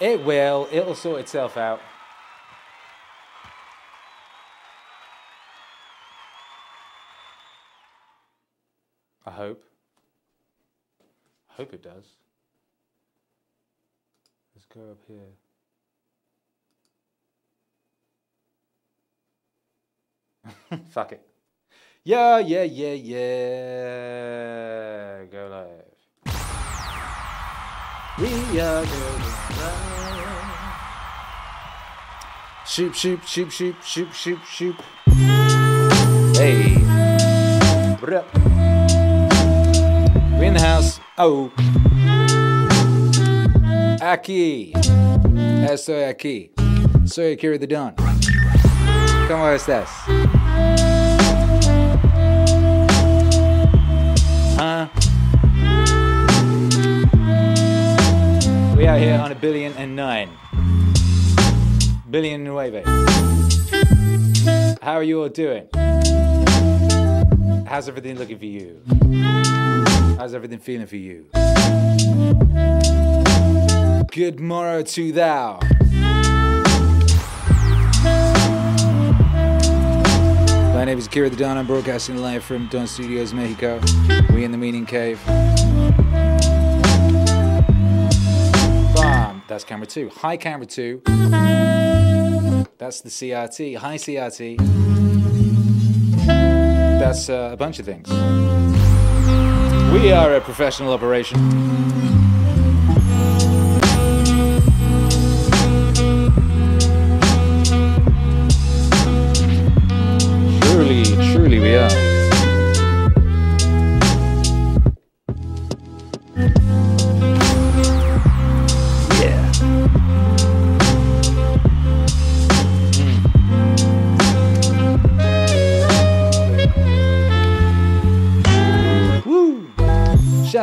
It will. It'll sort itself out. I hope. I hope it does. Let's go up here. Fuck it. Yeah, yeah, yeah, yeah. Go live. We are. Shoop, sheep, sheep, shoop, shoop, shoop, shoop. Hey. What? We in the house. Oh. Aquí. Estoy aquí. Soy Akira the Don. ¿Cómo estás? We out here on a billion and nine. Billion nueve. How are you all doing? How's everything looking for you? How's everything feeling for you? Good morrow to thou. My name is Kira the Don. I'm broadcasting live from Don Studios, Mexico. We in the meeting cave. That's camera two. Hi, camera two. That's the CRT. Hi, CRT. That's uh, a bunch of things. We are a professional operation.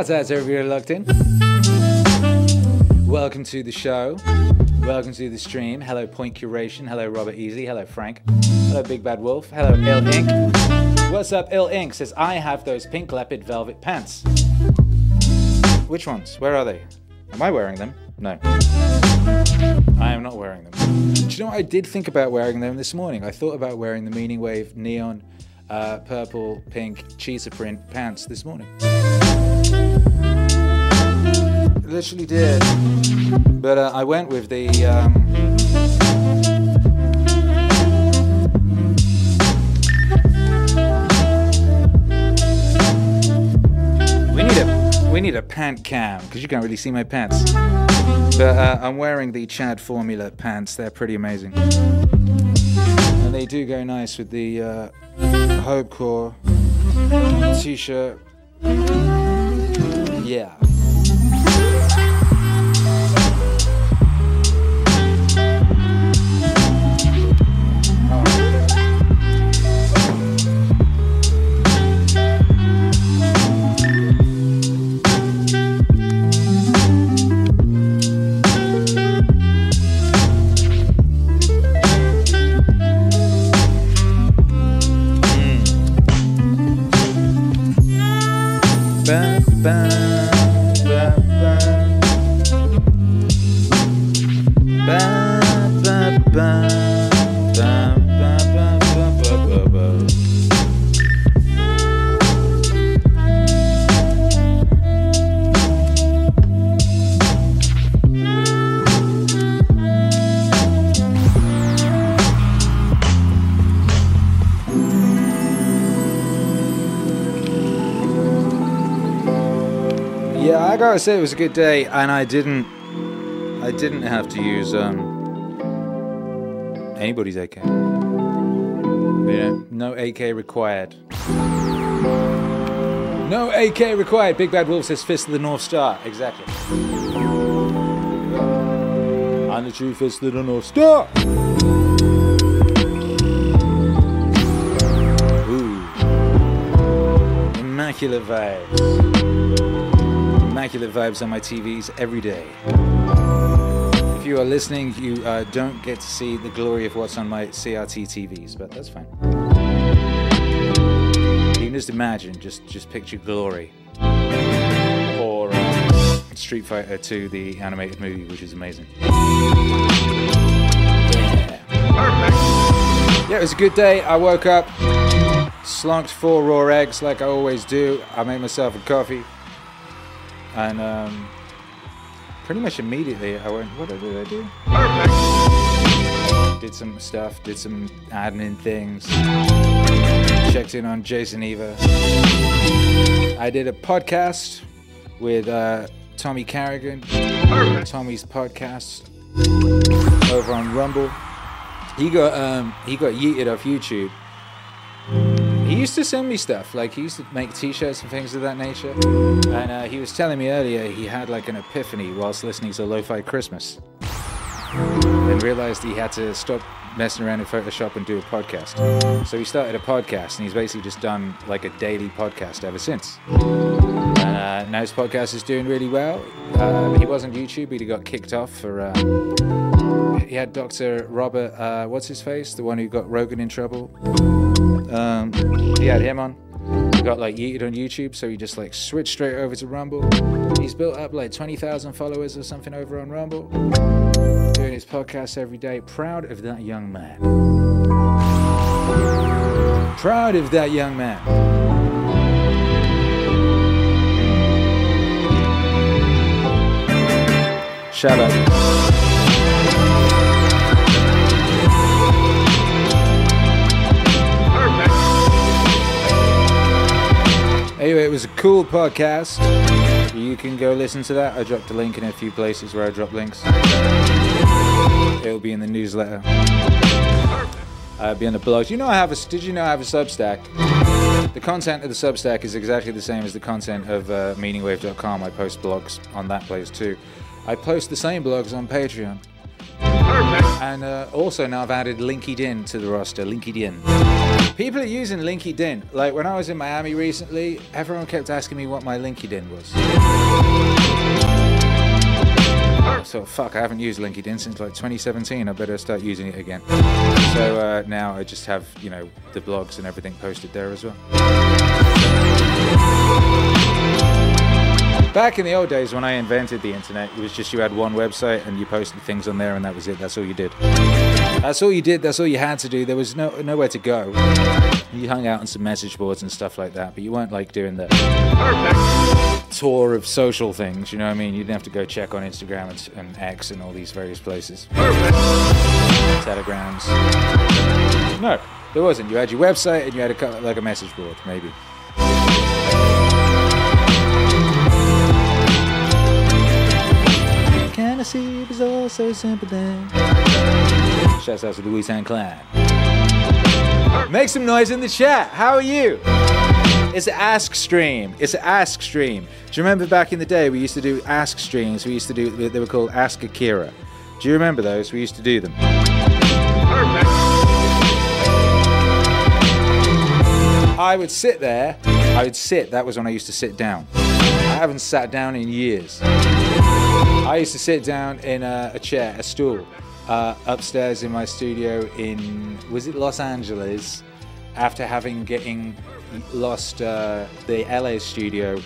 Shout out everybody locked in. Welcome to the show. Welcome to the stream. Hello, Point Curation. Hello, Robert Easy. Hello, Frank. Hello, Big Bad Wolf. Hello, Ill Ink. What's up, Ill Ink? Says, I have those pink leopard velvet pants. Which ones? Where are they? Am I wearing them? No. I am not wearing them. Do you know what? I did think about wearing them this morning. I thought about wearing the Meaning Wave neon uh, purple, pink cheetah print pants this morning. Literally did. But uh, I went with the. Um, we need a we need a pant cam because you can't really see my pants. But uh, I'm wearing the Chad Formula pants. They're pretty amazing, and they do go nice with the uh, Hope Core t-shirt. Yeah. I say it was a good day, and I didn't, I didn't have to use um anybody's AK. You know, no AK required. No AK required. Big Bad Wolf says Fist of the North Star. Exactly. I'm the true Fist of the North Star. Ooh. Immaculate vibes. Immaculate vibes on my TVs every day. If you are listening, you uh, don't get to see the glory of what's on my CRT TVs, but that's fine. You can just imagine, just just picture glory, or Street Fighter 2, the animated movie, which is amazing. Yeah, it was a good day. I woke up, slunked four raw eggs like I always do. I made myself a coffee, and um, pretty much immediately I went, "What did I do?" Did some stuff, did some admin things, checked in on Jason Eva. I did a podcast with uh, Tommy Carrigan, Tommy's podcast over on Rumble. He got um, he got yeeted off YouTube. Used to send me stuff, like he used to make T-shirts and things of that nature. And uh, he was telling me earlier he had like an epiphany whilst listening to Lo-Fi Christmas, and realized he had to stop messing around in Photoshop and do a podcast. So he started a podcast, and he's basically just done like a daily podcast ever since. And uh, now his podcast is doing really well. Uh, he was on YouTube, but he got kicked off for. Uh, he had Dr. Robert, uh, what's his face? The one who got Rogan in trouble. Um, he had him on. He got like yeeted on YouTube, so he just like switched straight over to Rumble. He's built up like 20,000 followers or something over on Rumble. Doing his podcast every day. Proud of that young man. Proud of that young man. Shout out. Anyway, it was a cool podcast. You can go listen to that. I dropped a link in a few places where I drop links. It'll be in the newsletter. I'll be on the blog. You know I have a. Did you know I have a Substack? The content of the Substack is exactly the same as the content of uh, MeaningWave.com. I post blogs on that place too. I post the same blogs on Patreon. And uh, also now I've added LinkedIn to the roster. LinkedIn. People are using LinkedIn. Like when I was in Miami recently, everyone kept asking me what my LinkedIn was. So fuck, I haven't used LinkedIn since like 2017. I better start using it again. So uh, now I just have you know the blogs and everything posted there as well. Back in the old days when I invented the internet, it was just you had one website and you posted things on there and that was it. That's all you did. That's all you did. That's all you had to do. There was no nowhere to go. You hung out on some message boards and stuff like that, but you weren't like doing the tour of social things. You know what I mean? You didn't have to go check on Instagram and, and X and all these various places. Telegrams. No, there wasn't. You had your website and you had a like a message board, maybe. Can I see it was all so simple then? Shouts out to Louis and Clan. Make some noise in the chat. How are you? It's an Ask stream. It's an Ask stream. Do you remember back in the day we used to do Ask streams? We used to do. They were called Ask Akira. Do you remember those? We used to do them. I would sit there. I would sit. That was when I used to sit down. I haven't sat down in years. I used to sit down in a, a chair, a stool, uh, upstairs in my studio in was it Los Angeles, after having getting lost uh, the LA studio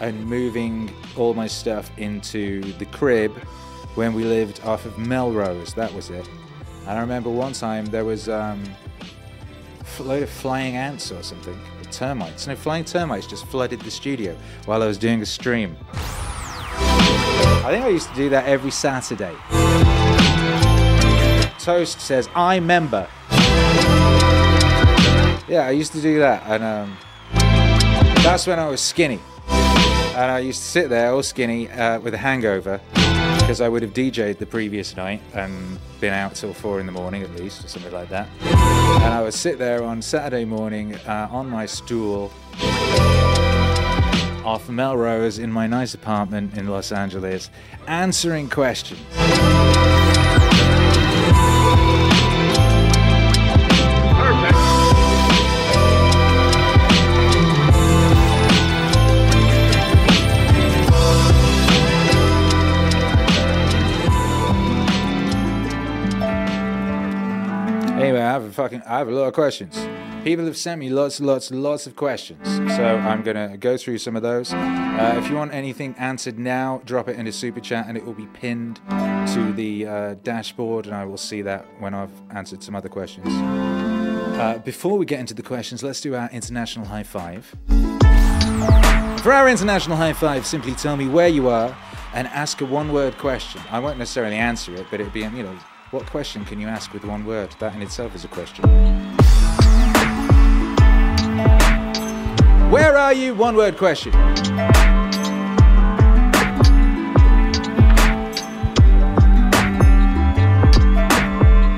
and moving all my stuff into the crib when we lived off of Melrose. That was it. And I remember one time there was um, a load of flying ants or something, termites. No, flying termites just flooded the studio while I was doing a stream. I think I used to do that every Saturday. Toast says, I member. Yeah, I used to do that, and um, that's when I was skinny. And I used to sit there all skinny uh, with a hangover because I would have DJ'd the previous night and been out till four in the morning at least, or something like that. And I would sit there on Saturday morning uh, on my stool off Melrose in my nice apartment in Los Angeles, answering questions. Anyway, I have a fucking, I have a lot of questions. People have sent me lots, lots, lots of questions. So I'm going to go through some of those. Uh, if you want anything answered now, drop it in a super chat and it will be pinned to the uh, dashboard, and I will see that when I've answered some other questions. Uh, before we get into the questions, let's do our international high five. For our international high five, simply tell me where you are and ask a one word question. I won't necessarily answer it, but it'd be, you know, what question can you ask with one word? That in itself is a question. Where are you? One word question.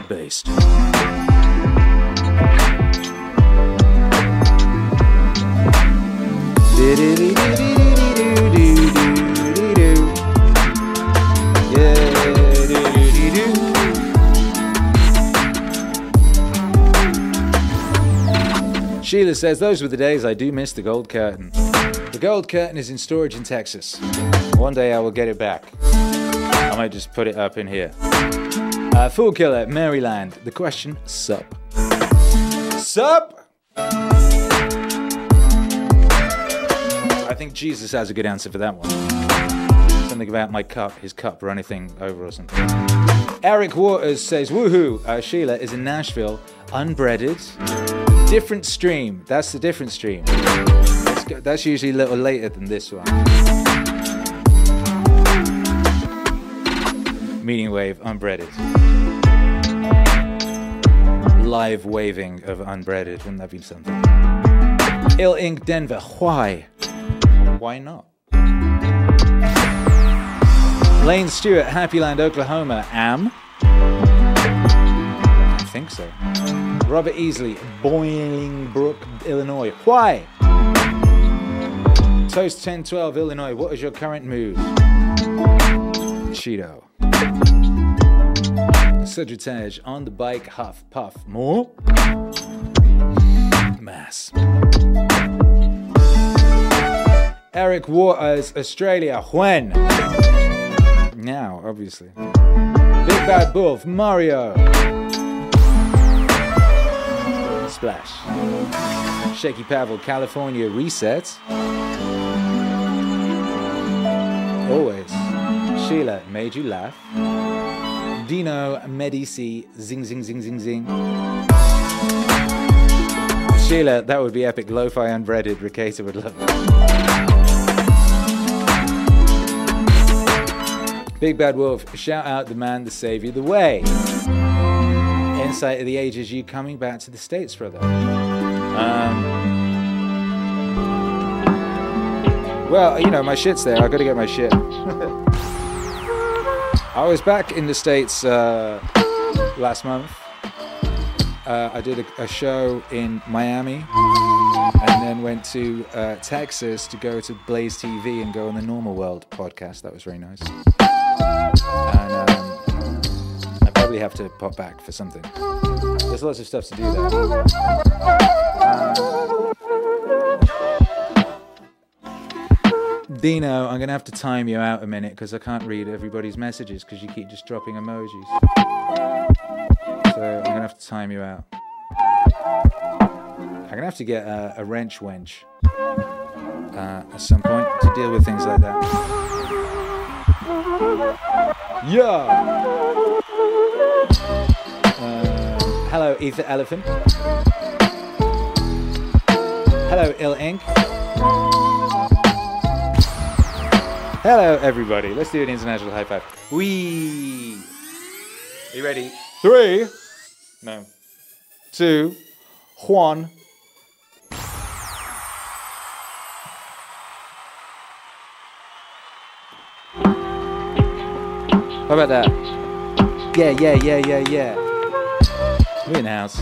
Based. Sheila says, Those were the days I do miss the gold curtain. The gold curtain is in storage in Texas. One day I will get it back. I might just put it up in here. Uh, Fool Killer, Maryland. The question, sup? Sup? I think Jesus has a good answer for that one. Something about my cup, his cup, or anything over or something. Eric Waters says, Woohoo! Uh, Sheila is in Nashville, unbreaded. Different stream. That's the different stream. That's, usually a little later than this one. Meaning wave, unbreaded. Live waving of unbreaded. Wouldn't that be something? Ill Ink Denver. Why? Why not? Lane Stewart, Happy Land, Oklahoma. Am? I think so. Robert Easley, Bolingbrook, Illinois. Why? Toast 1012, Illinois. What is your current mood? Cheeto. Sagitage, on the bike, huff, puff. More? Mass. Eric Waters, Australia. When? Now, obviously. Big Bad Wolf, Mario. Splash. Shaky Pavel, California, Reset. Always. Sheila, made you laugh. Dino Medici, zing, zing, zing, zing, zing. Sheila, that would be epic. Lo-fi unbreaded. Ricata would love it. Big Bad Wolf, shout out the man, the savior, the way. Insight of the ages, you coming back to the States, brother. Um, well, you know, my shit's there. I gotta get my shit. I was back in the States uh, last month. Uh, I did a, a, show in Miami and then went to uh, Texas to go to Blaze TV and go on the Normal World podcast. That was very nice. Have to pop back for something. There's lots of stuff to do there. Um, Dino, I'm going to have to time you out a minute because I can't read everybody's messages because you keep just dropping emojis. So I'm going to have to time you out. I'm going to have to get a, a wrench wench uh, at some point to deal with things like that. Yeah! Hello, Ether Elephant. Hello, Ill Ink. Hello, everybody. Let's do an international high five. We. Are you ready? Three. No. Two. Juan. How about that? Yeah, yeah, yeah, yeah, yeah. We in the house.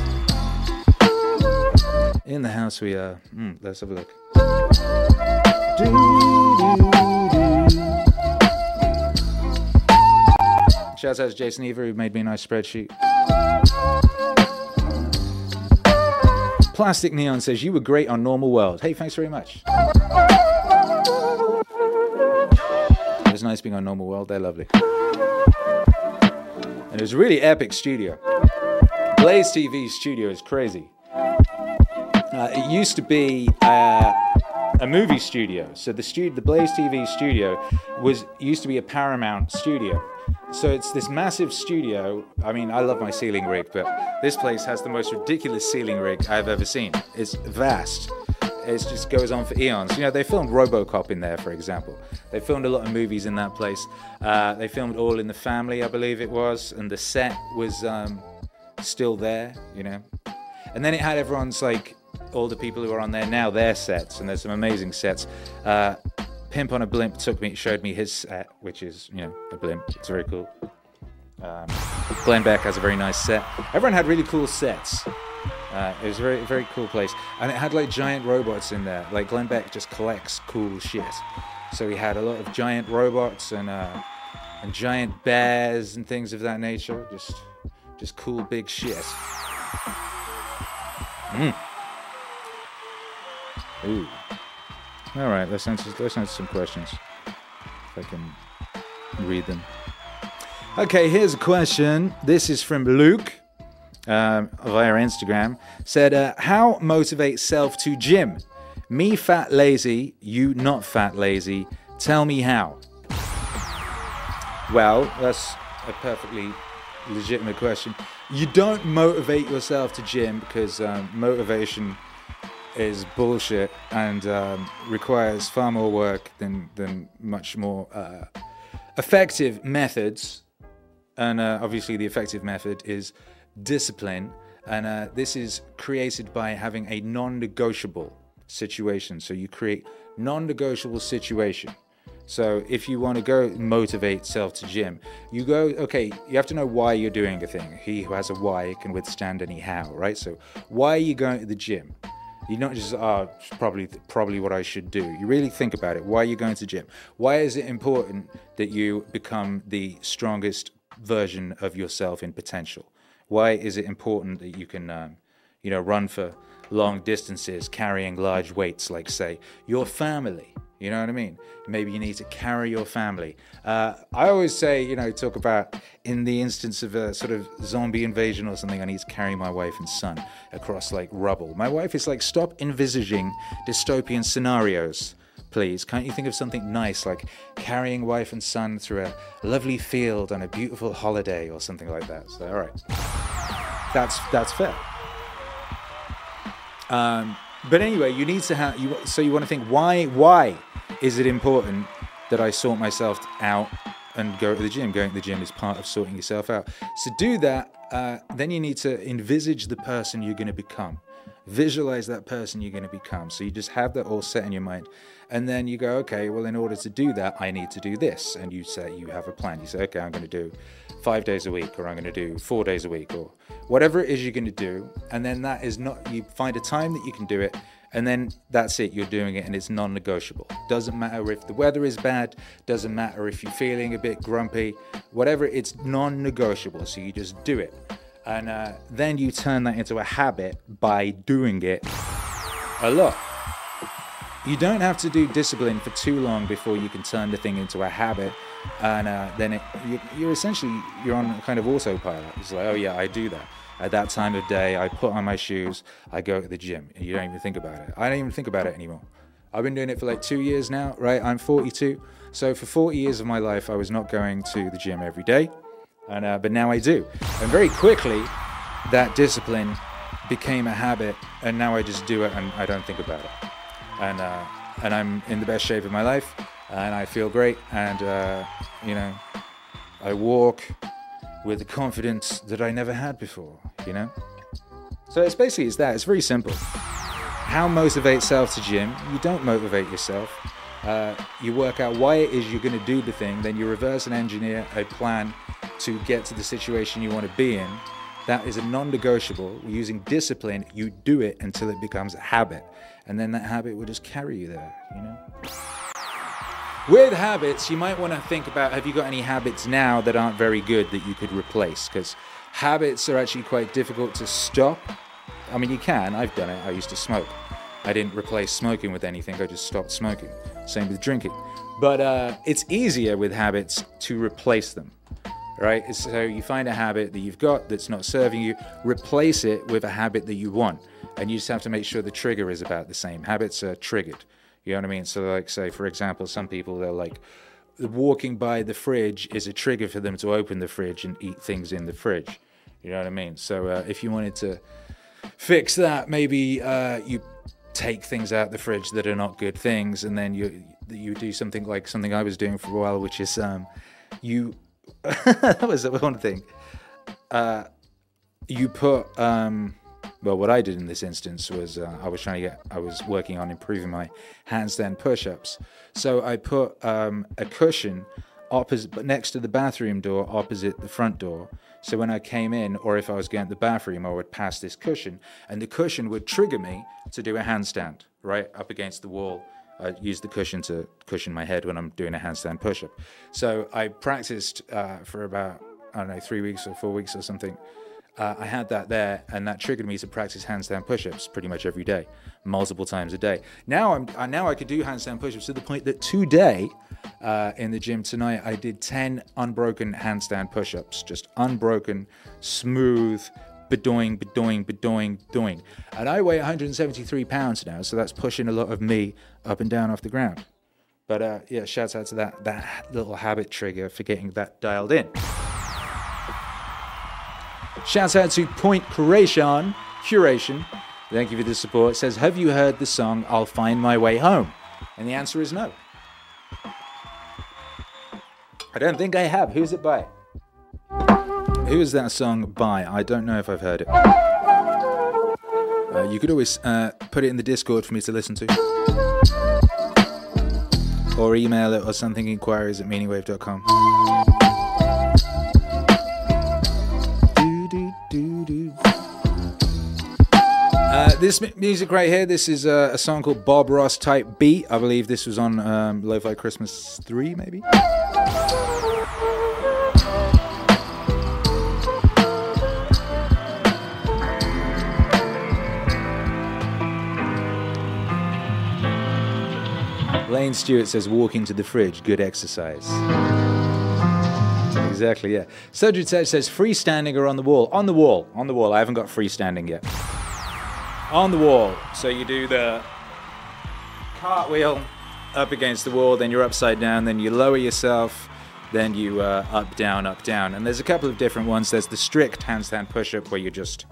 In the house we are. Mm, let's have a look. Do. Shouts out to Jason Eva who made me a nice spreadsheet. Plastic Neon says, You were great on Normal World. Hey, thanks very much. It was nice being on Normal World. They're lovely. And it was really epic studio. Blaze TV studio is crazy. Uh, it used to be uh, a movie studio. So the studio, the Blaze TV studio, was used to be a Paramount studio. So it's this massive studio. I mean, I love my ceiling rig, but this place has the most ridiculous ceiling rig I've ever seen. It's vast. It just goes on for eons. You know, they filmed RoboCop in there, for example. They filmed a lot of movies in that place. Uh, they filmed All in the Family, I believe it was, and the set was um, still there. You know, and then it had everyone's like all the people who are on there now, their sets, and there's some amazing sets. Uh, Pimp on a Blimp took me, showed me his set, which is you know a blimp. It's very cool. Um, Glenn Beck has a very nice set. Everyone had really cool sets. Uh, it was a very, very cool place. And it had like giant robots in there. Like Glenn Beck just collects cool shit. So he had a lot of giant robots and, uh, and giant bears and things of that nature. Just, just cool big shit. Mm. Ooh. All right, let's answer, let's answer some questions. If I can read them. Okay, here's a question. This is from Luke um, via Instagram. Said, uh, How motivate self to gym? Me fat lazy, you not fat lazy. Tell me how. Well, that's a perfectly legitimate question. You don't motivate yourself to gym because um, motivation is bullshit and um, requires far more work than than much more uh, effective methods. And uh, obviously, the effective method is discipline, and uh, this is created by having a non-negotiable situation. So you create non-negotiable situation. So if you want to go motivate self to gym, you go, okay, you have to know why you're doing a thing. He who has a why can withstand any how, right? So why are you going to the gym? You're not just, oh, probably, probably what I should do. You really think about it. Why are you going to gym? Why is it important that you become the strongest version of yourself in potential? Why is it important that you can, um, you know, run for long distances carrying large weights, like, say, your family? You know what I mean? Maybe you need to carry your family. Uh, I always say, you know, talk about in the instance of a sort of zombie invasion or something, I need to carry my wife and son across like rubble. My wife is like, stop envisaging dystopian scenarios, please. Can't you think of something nice like carrying wife and son through a lovely field on a beautiful holiday or something like that? So, all right, that's that's fair. Um, but anyway, you need to have you. So you want to think why? Why is it important that I sort myself out and go to the gym? Going to the gym is part of sorting yourself out. So do that. Uh, then you need to envisage the person you're going to become. Visualize that person you're going to become. So you just have that all set in your mind, and then you go, okay, well, in order to do that, I need to do this, and you say you have a plan. You say, okay, I'm going to do five days a week, or I'm going to do four days a week, or whatever it is you're going to do. And then that is not, you find a time that you can do it. And then that's it, you're doing it and it's non negotiable. Doesn't matter if the weather is bad, doesn't matter if you're feeling a bit grumpy, whatever, it's non negotiable. So you just do it. And uh, then you turn that into a habit by doing it a lot. You don't have to do discipline for too long before you can turn the thing into a habit and uh, then it, you, are essentially you're on kind of autopilot. It's like, oh yeah, I do that at that time of day. I put on my shoes, I go to the gym, and you don't even think about it. I don't even think about it anymore. I've been doing it for like two years now, right? I'm 42, so for 40 years of my life, I was not going to the gym every day, and uh, but now I do, and very quickly, that discipline became a habit, and now I just do it, and I don't think about it, and uh, and I'm in the best shape of my life and I feel great. And uh, you know, I walk with the confidence that I never had before. You know, so it's basically it's that. It's very simple. How motivate self to gym? You don't motivate yourself. Uh, you work out why it is you're going to do the thing, then you reverse and engineer a plan to get to the situation you want to be in. That is a non negotiable. Using discipline, you do it until it becomes a habit. And then that habit will just carry you there, you know? With habits, you might want to think about have you got any habits now that aren't very good that you could replace? Because habits are actually quite difficult to stop. I mean, you can. I've done it. I used to smoke. I didn't replace smoking with anything, I just stopped smoking. Same with drinking. But uh, it's easier with habits to replace them. right? So you find a habit that you've got that's not serving you, replace it with a habit that you want. And you just have to make sure the trigger is about the same. Habits are triggered. You know what I mean? So, like, say, for example, some people, they're like, walking by the fridge is a trigger for them to open the fridge and eat things in the fridge. You know what I mean? So, uh, if you wanted to fix that, maybe uh, you take things out the fridge that are not good things, and then you you do something like something I was doing for a while, which is um, you that was the one thing. Uh, you put um, well, what I did in this instance was uh, I was trying to get I was working on improving my handstand push-ups. So I put um, a cushion opposite but next to the bathroom door, opposite the front door. So when I came in, or if I was going to the bathroom, I would pass this cushion, and the cushion would trigger me to do a handstand right up against the wall I use the cushion to cushion my head when I'm doing a handstand push up. So I practiced uh, for about, I don't know, three weeks or four weeks or something. Uh, I had that there, and that triggered me to practice handstand push-ups pretty much every day, multiple times a day. Now I'm uh, now I could do handstand push-ups to the point that today, uh, in the gym tonight, I did ten unbroken handstand push-ups, just unbroken, smooth, bedoing, bedoing, bedoing, doing. And I weigh 173 pounds now, so that's pushing a lot of me up and down off the ground. But uh, yeah, shouts out to that that little habit trigger for getting that dialed in. Shouts out to Point Curation, Curation. Thank you for the support. It says, Have you heard the song I'll Find My Way Home? And the answer is no. I don't think I have. Who's it by? Who is that song by? I don't know if I've heard it. Uh, you could always uh, put it in the Discord for me to listen to. Or email it or something, inquiries at meaningwave.com. this music right here, this is a, a, song called Bob Ross Type Beat. I believe this was on um, Lo-Fi Christmas 3, maybe? Lane Stewart says, walking to the fridge, good exercise. Exactly, yeah. Sojit says, freestanding or on the wall? On the wall, on the wall. I haven't got freestanding yet. On the wall. So you do the cartwheel up against the wall, then you're upside down, then you lower yourself, then you uh, up, down, up, down. And there's a couple of different ones. There's the strict handstand push up where you're just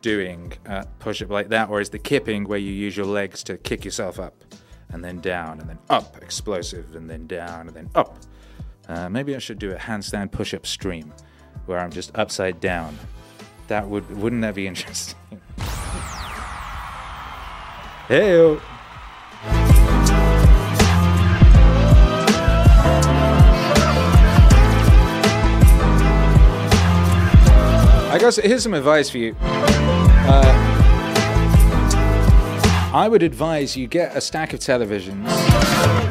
doing uh, push up like that, or is the kipping where you use your legs to kick yourself up and then down, and then up, explosive, and then down, and then up. Uh, maybe I should do a handstand push-up stream where I'm just upside down. That would wouldn't that be interesting? Hey. I guess here's some advice for you. Uh, I would advise you get a stack of televisions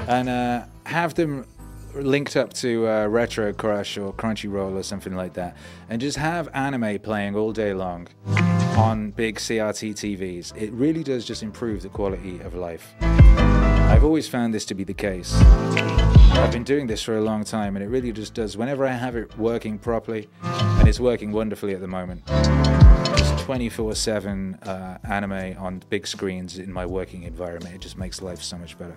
and uh, have them linked up to uh, RetroCrush or Crunchyroll or something like that, and just have anime playing all day long on big CRT TVs. It really does just improve the quality of life. I've always found this to be the case. I've been doing this for a long time, and it really just does. Whenever I have it working properly, and it's working wonderfully at the moment. 24 7 uh, anime on big screens in my working environment. It just makes life so much better.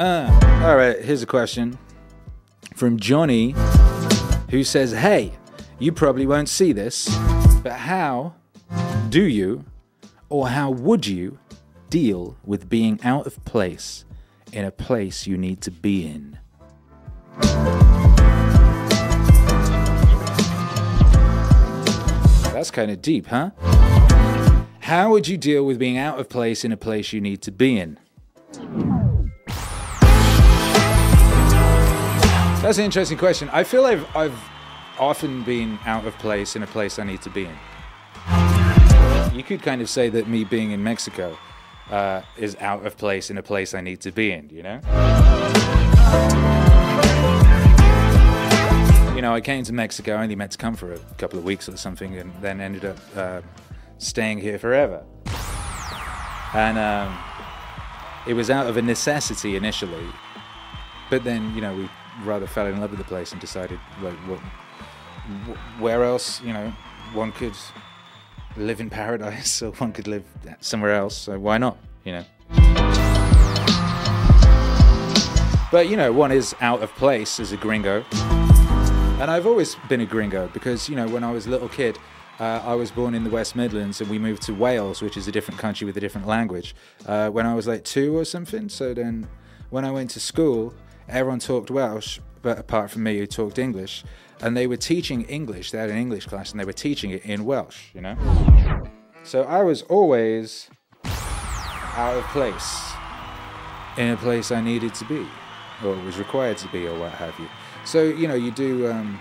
Uh, all right, here's a question from Johnny who says, Hey, you probably won't see this, but how do you or how would you deal with being out of place in a place you need to be in. That's kind of deep, huh? How would you deal with being out of place in a place you need to be in? That's an interesting question. I feel I've, I've often been out of place in a place I need to be in. You could kind of say that me being in Mexico uh, is out of place in a place I need to be in, you know? You know, I came to Mexico, I only meant to come for a couple of weeks or something, and then ended up uh, staying here forever. And um, it was out of a necessity initially, but then you know we rather fell in love with the place and decided like what, where else you know one could live in paradise or one could live somewhere else. So why not? You know. But you know, one is out of place as a gringo. And I've always been a gringo because, you know, when I was a little kid, uh, I was born in the West Midlands and we moved to Wales, which is a different country with a different language, uh, when I was like two or something. So then when I went to school, everyone talked Welsh, but apart from me, who talked English. And they were teaching English. They had an English class and they were teaching it in Welsh, you know? So I was always out of place in a place I needed to be or was required to be or what have you. So you know, you do. Um,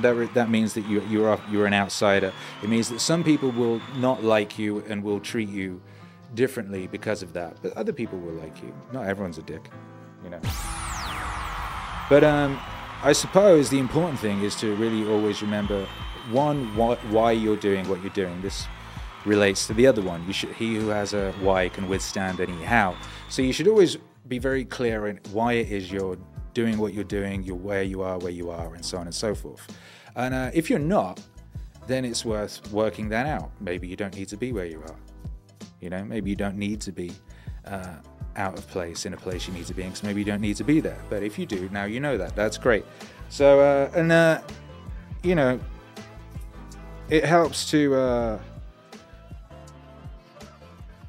that that means that you you're you're an outsider. It means that some people will not like you and will treat you differently because of that. But other people will like you. Not everyone's a dick, you know. But um, I suppose the important thing is to really always remember one why, why you're doing what you're doing. This relates to the other one. You should he who has a why can withstand any how. So you should always be very clear in why it is you're doing what you're doing, you're where you are, where you are, and so on and so forth. And uh, if you're not, then it's worth working that out. Maybe you don't need to be where you are. You know, maybe you don't need to be uh, out of place in a place you need to be in, because maybe you don't need to be there. But if you do, now you know that. That's great. So, uh, and, uh, you know, it helps to, uh,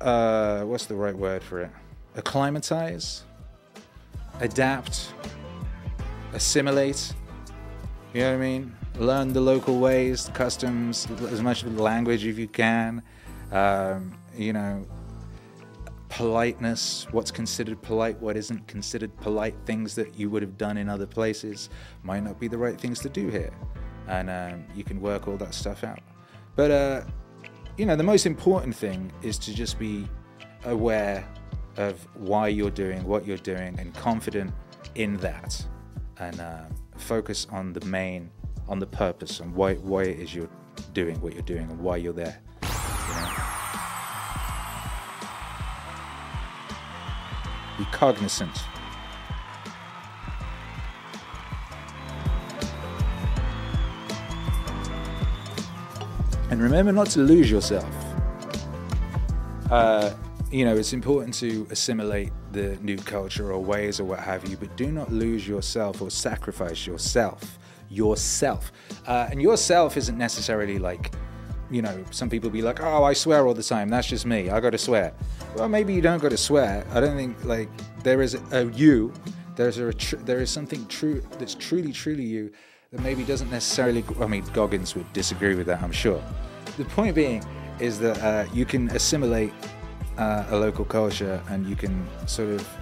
uh, what's the right word for it? Acclimatize, adapt, assimilate. You know what I mean? Learn the local ways, customs, as much of the language if you can. Um, you know, politeness, what's considered polite, what isn't considered polite, things that you would have done in other places might not be the right things to do here. And um, you can work all that stuff out. But, uh, you know, the most important thing is to just be aware of why you're doing what you're doing and confident in that and uh, focus on the main on the purpose and why why it is you're doing what you're doing and why you're there be cognizant and remember not to lose yourself uh, you know, it's important to assimilate the new culture or ways or what have you, but do not lose yourself or sacrifice yourself. Yourself. Uh, and yourself isn't necessarily like, you know, some people be like, oh, I swear all the time. That's just me. I got to swear. Well, maybe you don't got to swear. I don't think, like, there is a, you, there's a, tr- there is something true that's truly, truly you that maybe doesn't necessarily, I mean, Goggins would disagree with that, I'm sure. The point being is that uh, you can assimilate uh, a local culture and you can sort of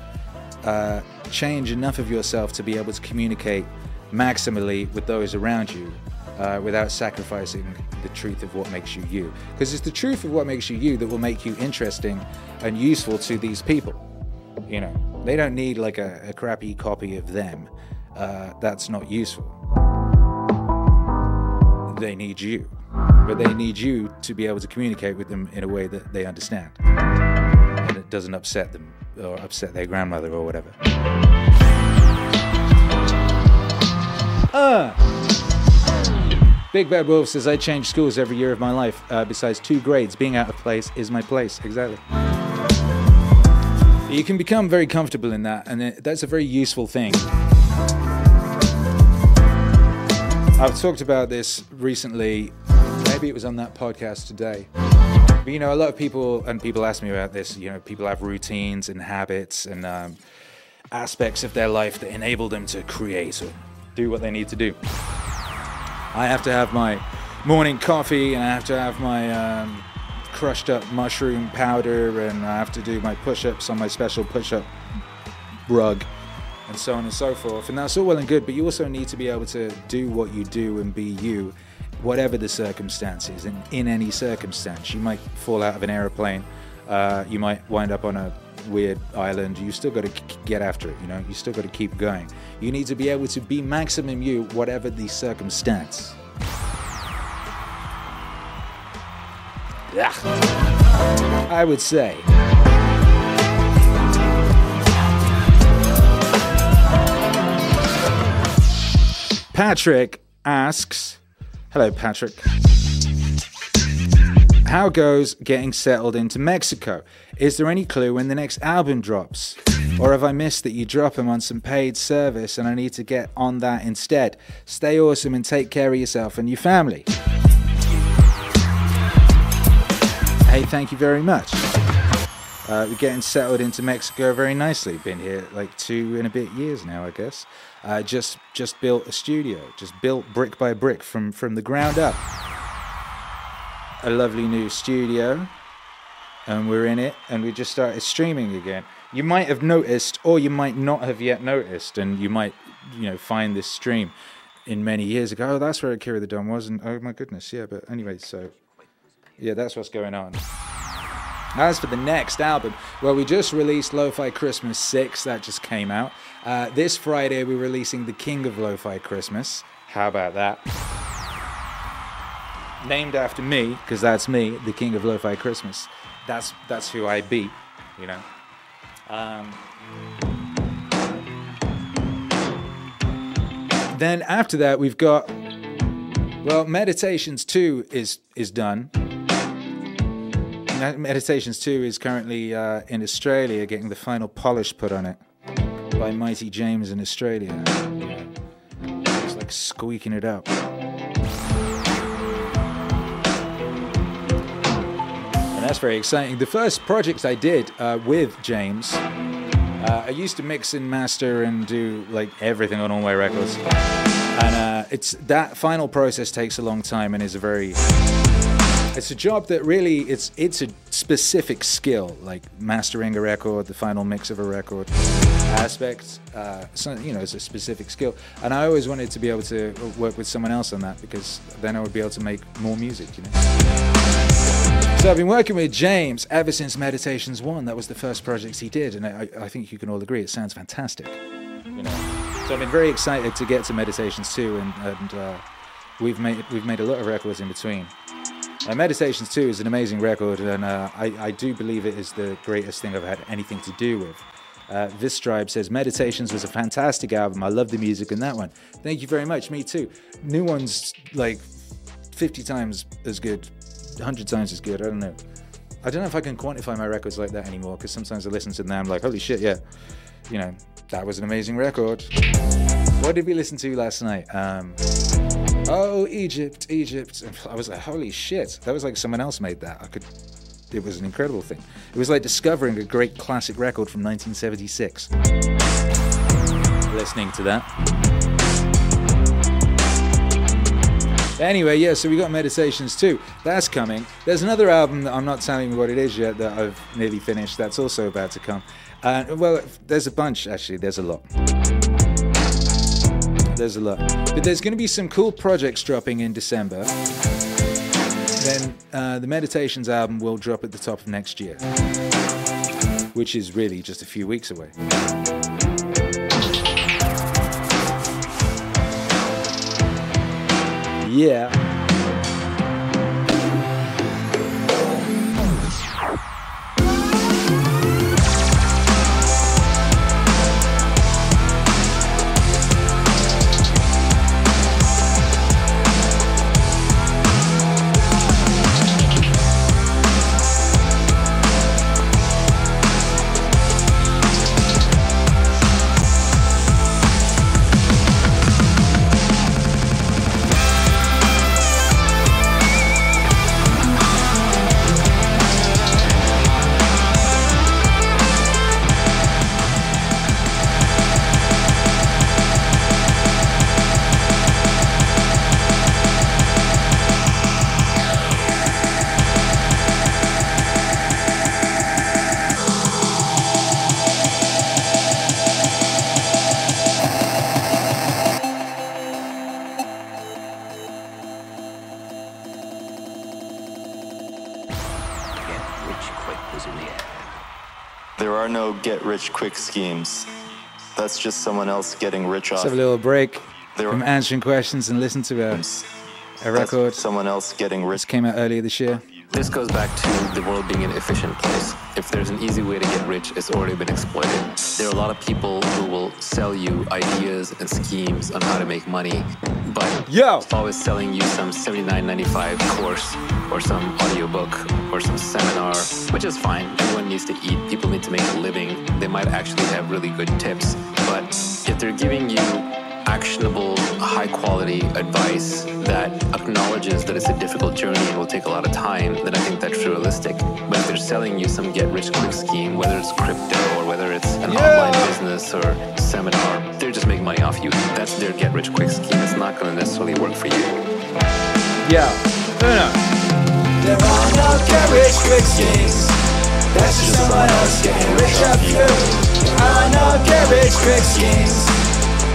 uh, change enough of yourself to be able to communicate maximally with those around you uh, without sacrificing the truth of what makes you you. Because it's the truth of what makes you you that will make you interesting and useful to these people. You know, they don't need like a, a crappy copy of them. Uh, that's not useful. They need you but they need you to be able to communicate with them in a way that they understand and it doesn't upset them or upset their grandmother or whatever. Uh. Big Bad Wolf says, I change schools every year of my life. Uh, besides two grades, being out of place is my place. Exactly. You can become very comfortable in that, and it, that's a very useful thing. I've talked about this recently Maybe it was on that podcast today. But you know, a lot of people, and people ask me about this, you know, people have routines and habits and um, aspects of their life that enable them to create or do what they need to do. I have to have my morning coffee and I have to have my um, crushed up mushroom powder and I have to do my push ups on my special push up rug and so on and so forth. And that's all well and good, but you also need to be able to do what you do and be you whatever the circumstances, and in any circumstance, you might fall out of an aeroplane, uh, you might wind up on a weird island, you still got to k- get after it. You know, you still got to keep going. You need to be able to be maximum you, whatever the circumstance. Yeah. I would say. Patrick asks, hello Patrick. How goes getting settled into Mexico? Is there any clue when the next album drops? Or have I missed that you drop them on some paid service and I need to get on that instead? Stay awesome and take care of yourself and your family. Hey, thank you very much. Uh, we're getting settled into Mexico very nicely. Been here like two and a bit years now, I guess. Uh, just just built a studio, just built brick by brick from from the ground up a lovely new studio and we're in it and we just started streaming again. You might have noticed or you might not have yet noticed and you might you know find this stream in many years ago. Oh, that's where Akira the Don was and oh my goodness, yeah, but anyway, so yeah, that's what's going on. As for the next album, well, we just released Lo-Fi Christmas 6, that just came out. Uh, this Friday, we're releasing The King of Lo-Fi Christmas. How about that? Named after me because that's me, the king of lo-fi Christmas. That's that's who I be, you know. Um, then after that, we've got well, Meditations Two is is done. Meditations Two is currently uh, in Australia, getting the final polish put on it by Mighty James in Australia. It's like squeaking it up. That's very exciting. The first project I did uh, with James, uh, I used to mix and master and do like everything on All My Records. And uh, it's that final process takes a long time and is a very it's a job that really it's it's a specific skill like mastering a record the final mix of a record aspect uh, so, you know it's a specific skill and i always wanted to be able to work with someone else on that because then i would be able to make more music you know so i've been working with james ever since meditations 1 that was the first project he did and i, I think you can all agree it sounds fantastic you know so i've been very excited to get to meditations 2 and, and uh, we've made we've made a lot of records in between uh, Meditations 2 is an amazing record, and uh, I, I, do believe it is the greatest thing I've had anything to do with. Uh, this Tribe says Meditations was a fantastic album. I love the music in that one. Thank you very much. Me too. New one's like 50 times as good, 100 times as good. I don't know. I don't know if I can quantify my records like that anymore because sometimes I listen to them I'm like, holy shit, yeah. You know, that was an amazing record. What did we listen to last night? Um, oh, Egypt, Egypt. I was like, holy shit. That was like someone else made that. I could. It was an incredible thing. It was like discovering a great classic record from 1976. Listening to that. Anyway, yeah, so we got Meditations 2. That's coming. There's another album that I'm not telling you what it is yet that I've nearly finished. That's also about to come. Uh, well, there's a bunch, actually. There's a lot. There's a lot. But there's going to be some cool projects dropping in December. Then uh, the Meditations album will drop at the top of next year, which is really just a few weeks away. Yeah. Rich quick schemes. That's just someone else getting rich Let's off. have a little break There from answering questions and listen to a, a That's record. someone else getting rich. This rich. came out earlier this year. This goes back to the world being an efficient place. If there's an easy way to get rich, it's already been exploited. There are a lot of people who will sell you ideas and schemes on how to make money, but Yo! always selling you some $79.95 course or some audiobook or some seminar, which is fine. Everyone needs to eat. People need to make a living. They might actually have really good tips. But if they're giving you actionable, high quality advice that acknowledges that it's a difficult journey and will take a lot of time, then I think that's realistic. But if they're selling you some get rich quick scheme, whether it's crypto or whether it's an Yeah. online business or seminar, they're just making money off you. That's their get rich quick scheme. It's not going to necessarily work for you. Yeah. Uno. There are no get rich quick schemes. That's just someone else getting rich off you. There are no get rich quick schemes.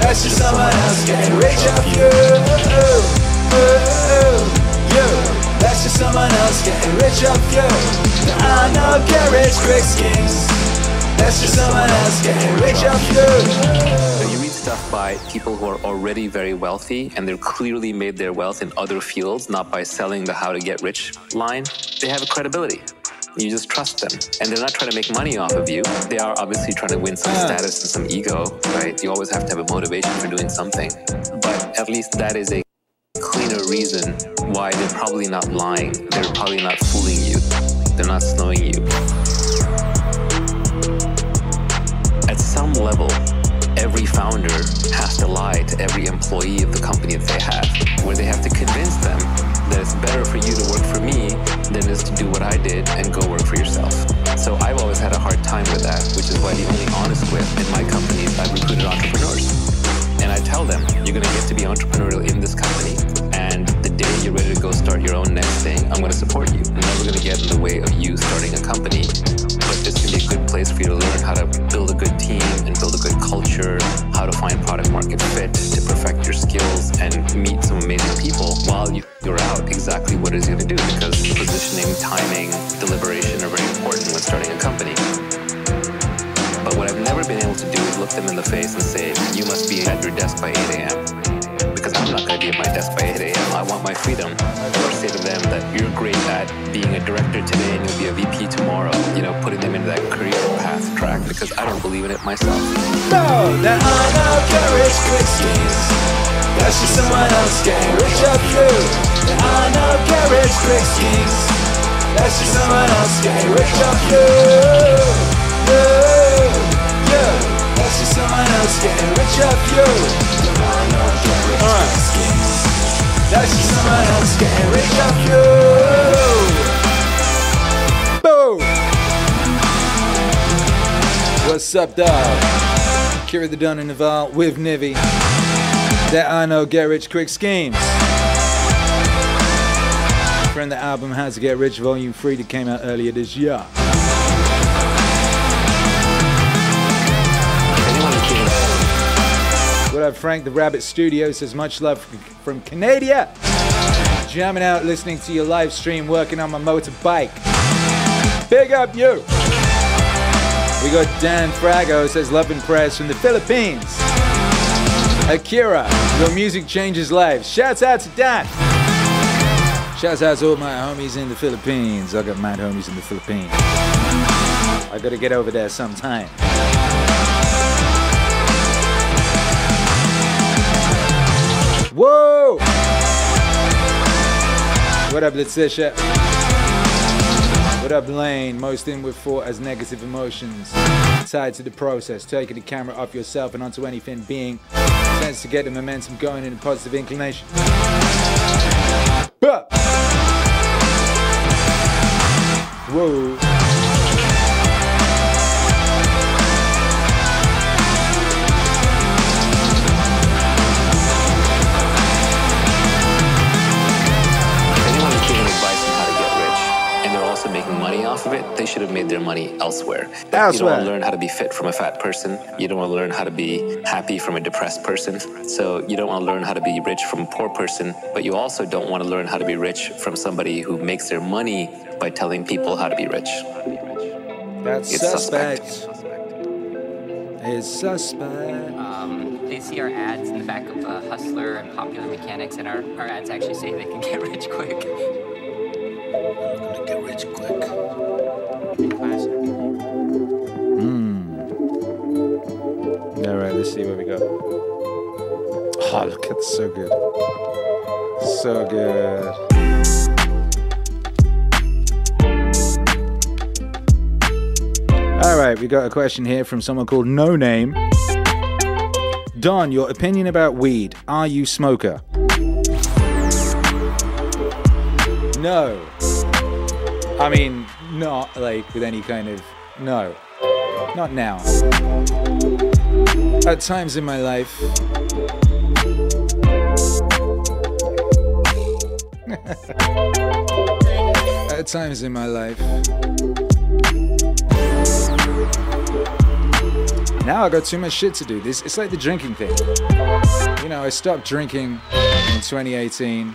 That's just someone else getting rich off you. You. That's just someone else getting rich off you. There are no rich quick schemes. That's just someone else getting rich off you. So you read stuff by people who are already very wealthy and they're clearly made their wealth in other fields, not by selling the how to get rich line. They have a credibility. You just trust them. And they're not trying to make money off of you. They are obviously trying to win some Ah. status and some ego, right? You always have to have a motivation for doing something. But at least that is a cleaner reason why they're probably not lying. They're probably not fooling you. They're not snowing you. At some level, every founder has to lie to every employee of the company that they have, where they have to convince them that it's better for you to work for me than it is to do what I did and go work for yourself. So I've always had a hard time with that, which is why the only honest way in my companies I've recruited entrepreneurs. And I tell them, you're gonna get to be entrepreneurial in this company. You're ready to go start your own next thing, I'm gonna support you. I'm never gonna get in the way of you starting a company. But this can be a good place for you to learn how to build a good team and build a good culture, how to find product market fit, to perfect your skills and meet some amazing people while you figure out exactly what it is you're gonna do because positioning, timing, deliberation are very important when starting a company. But what I've never been able to do is look them in the face and say, you must be at your desk by 8 a.m. I'm not to be my desk by 8 a.m. I want my freedom. Or say to them that you're great at being a director today and you'll be a VP tomorrow. You know, putting them into that career path track because I don't believe in it myself. No, that I know get rich quick schemes. That's just someone else getting rich off you. I know get rich quick schemes. That's just someone else getting rich off you. You, you. That's just someone else getting rich off you. Schemes. That's someone else getting you. What's up, dog? Akira the Don and Naval with Nivi. That I know get rich quick schemes. Friend, the album How to Get Rich Volume 3 that came out earlier this year. Frank the Rabbit Studio says much love from Canada. Jamming out, listening to your live stream, working on my motorbike. Big up you. We got Dan Frago says love and prayers from the Philippines. Akira, your music changes lives. Shouts out to Dan. Shouts out to all my homies in the Philippines. I got mad homies in the Philippines. I gotta get over there sometime. Whoa! What up, Letitia? What up, Lane? Most in with thought as negative emotions tied to the process. Taking the camera off yourself and onto anything being tends to get the momentum going in a positive inclination. Bah! Whoa. Off of it, they should have made their money elsewhere. elsewhere. You don't want to learn how to be fit from a fat person. You don't want to learn how to be happy from a depressed person. So you don't want to learn how to be rich from a poor person, but you also don't want to learn how to be rich from somebody who makes their money by telling people how to be rich. That's It's suspect. suspect. It's suspect. Um, they see our ads in the back of uh, Hustler and Popular Mechanics, and our, our ads actually say they can get rich quick. Gonna Get rich quick. All right, let's see what we got. Oh, look, it's so good. So good. All right, we got a question here from someone called No Name. Don, your opinion about weed. Are you smoker? No. I mean, not like with any kind of. No. Not now. At times in my life. At times in my life. Now I got too much shit to do. This it's like the drinking thing. You know, I stopped drinking in 2018.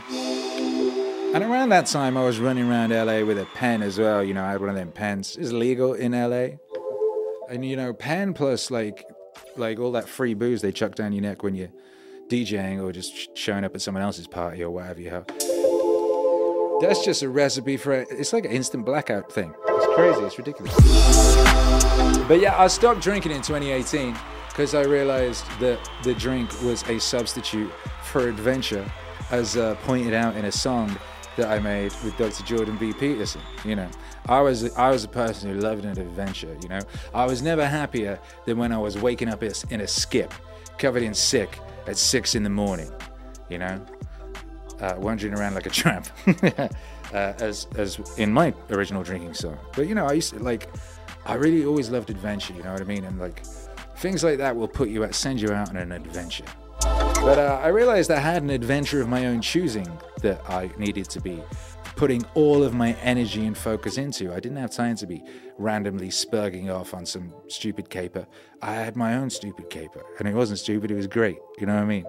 And around that time, I was running around LA with a pen as well. You know, I had one of them pens. It's legal in LA. And you know, pen plus like, like all that free booze they chuck down your neck when you're DJing or just showing up at someone else's party or whatever you have. That's just a recipe for it. It's like an instant blackout thing. It's crazy. It's ridiculous. But yeah, I stopped drinking in 2018 because I realized that the drink was a substitute for adventure, as uh, pointed out in a song that I made with Dr. Jordan B. Peterson. You know, I was I was a person who loved an adventure. You know, I was never happier than when I was waking up in a skip, covered in sick at six in the morning. You know, uh, wandering around like a tramp, uh, as as in my original drinking song. But you know, I used to like, I really always loved adventure. You know what I mean? And like, things like that will put you out, send you out on an adventure. But uh, I realized I had an adventure of my own choosing that I needed to be putting all of my energy and focus into. I didn't have time to be randomly spurging off on some stupid caper. I had my own stupid caper, and it wasn't stupid, it was great. You know what I mean?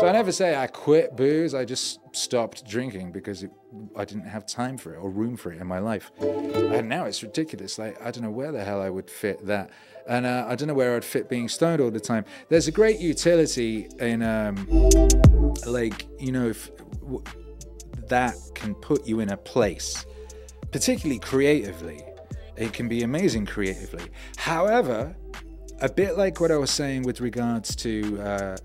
So I never say I quit booze. I just stopped drinking because it, I didn't have time for it or room for it in my life. And now it's ridiculous. Like I don't know where the hell I would fit that, and uh, I don't know where I'd fit being stoned all the time. There's a great utility in, um, like you know, if w- that can put you in a place, particularly creatively. It can be amazing creatively. However, a bit like what I was saying with regards to. Uh,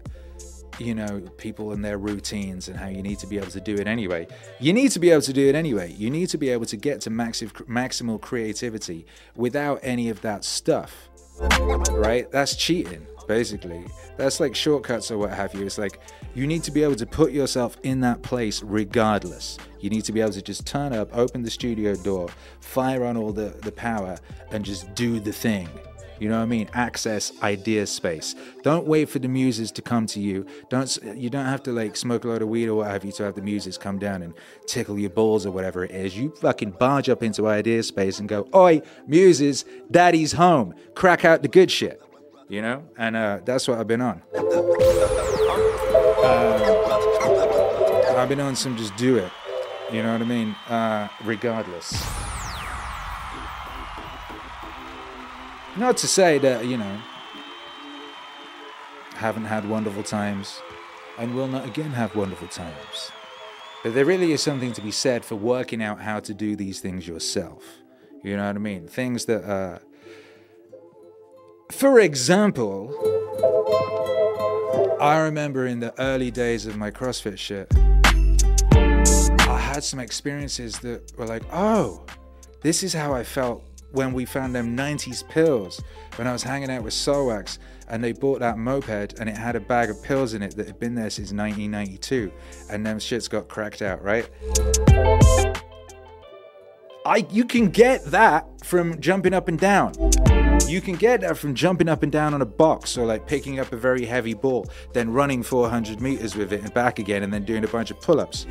you know, people and their routines and how you need to be able to do it anyway. You need to be able to do it anyway. You need to be able to get to maximal creativity without any of that stuff, right? That's cheating, basically. That's like shortcuts or what have you. It's like you need to be able to put yourself in that place regardless. You need to be able to just turn up, open the studio door, fire on all the, the power, and just do the thing. You know what I mean? Access idea space. Don't wait for the muses to come to you. Don't you don't have to like smoke a load of weed or what have you to have the muses come down and tickle your balls or whatever it is. You fucking barge up into idea space and go, "Oi, muses, daddy's home. Crack out the good shit." You know, and uh, that's what I've been on. Uh, I've been on some just do it. You know what I mean? Uh, regardless. Not to say that, you know, haven't had wonderful times and will not again have wonderful times. But there really is something to be said for working out how to do these things yourself. You know what I mean? Things that, uh, for example, I remember in the early days of my CrossFit shit, I had some experiences that were like, oh, this is how I felt when we found them 90s pills when I was hanging out with Soulwax and they bought that moped and it had a bag of pills in it that had been there since 1992 and them shits got cracked out, right? I you can get that from jumping up and down. You can get that from jumping up and down on a box or like picking up a very heavy ball, then running 400 meters with it and back again and then doing a bunch of pull-ups.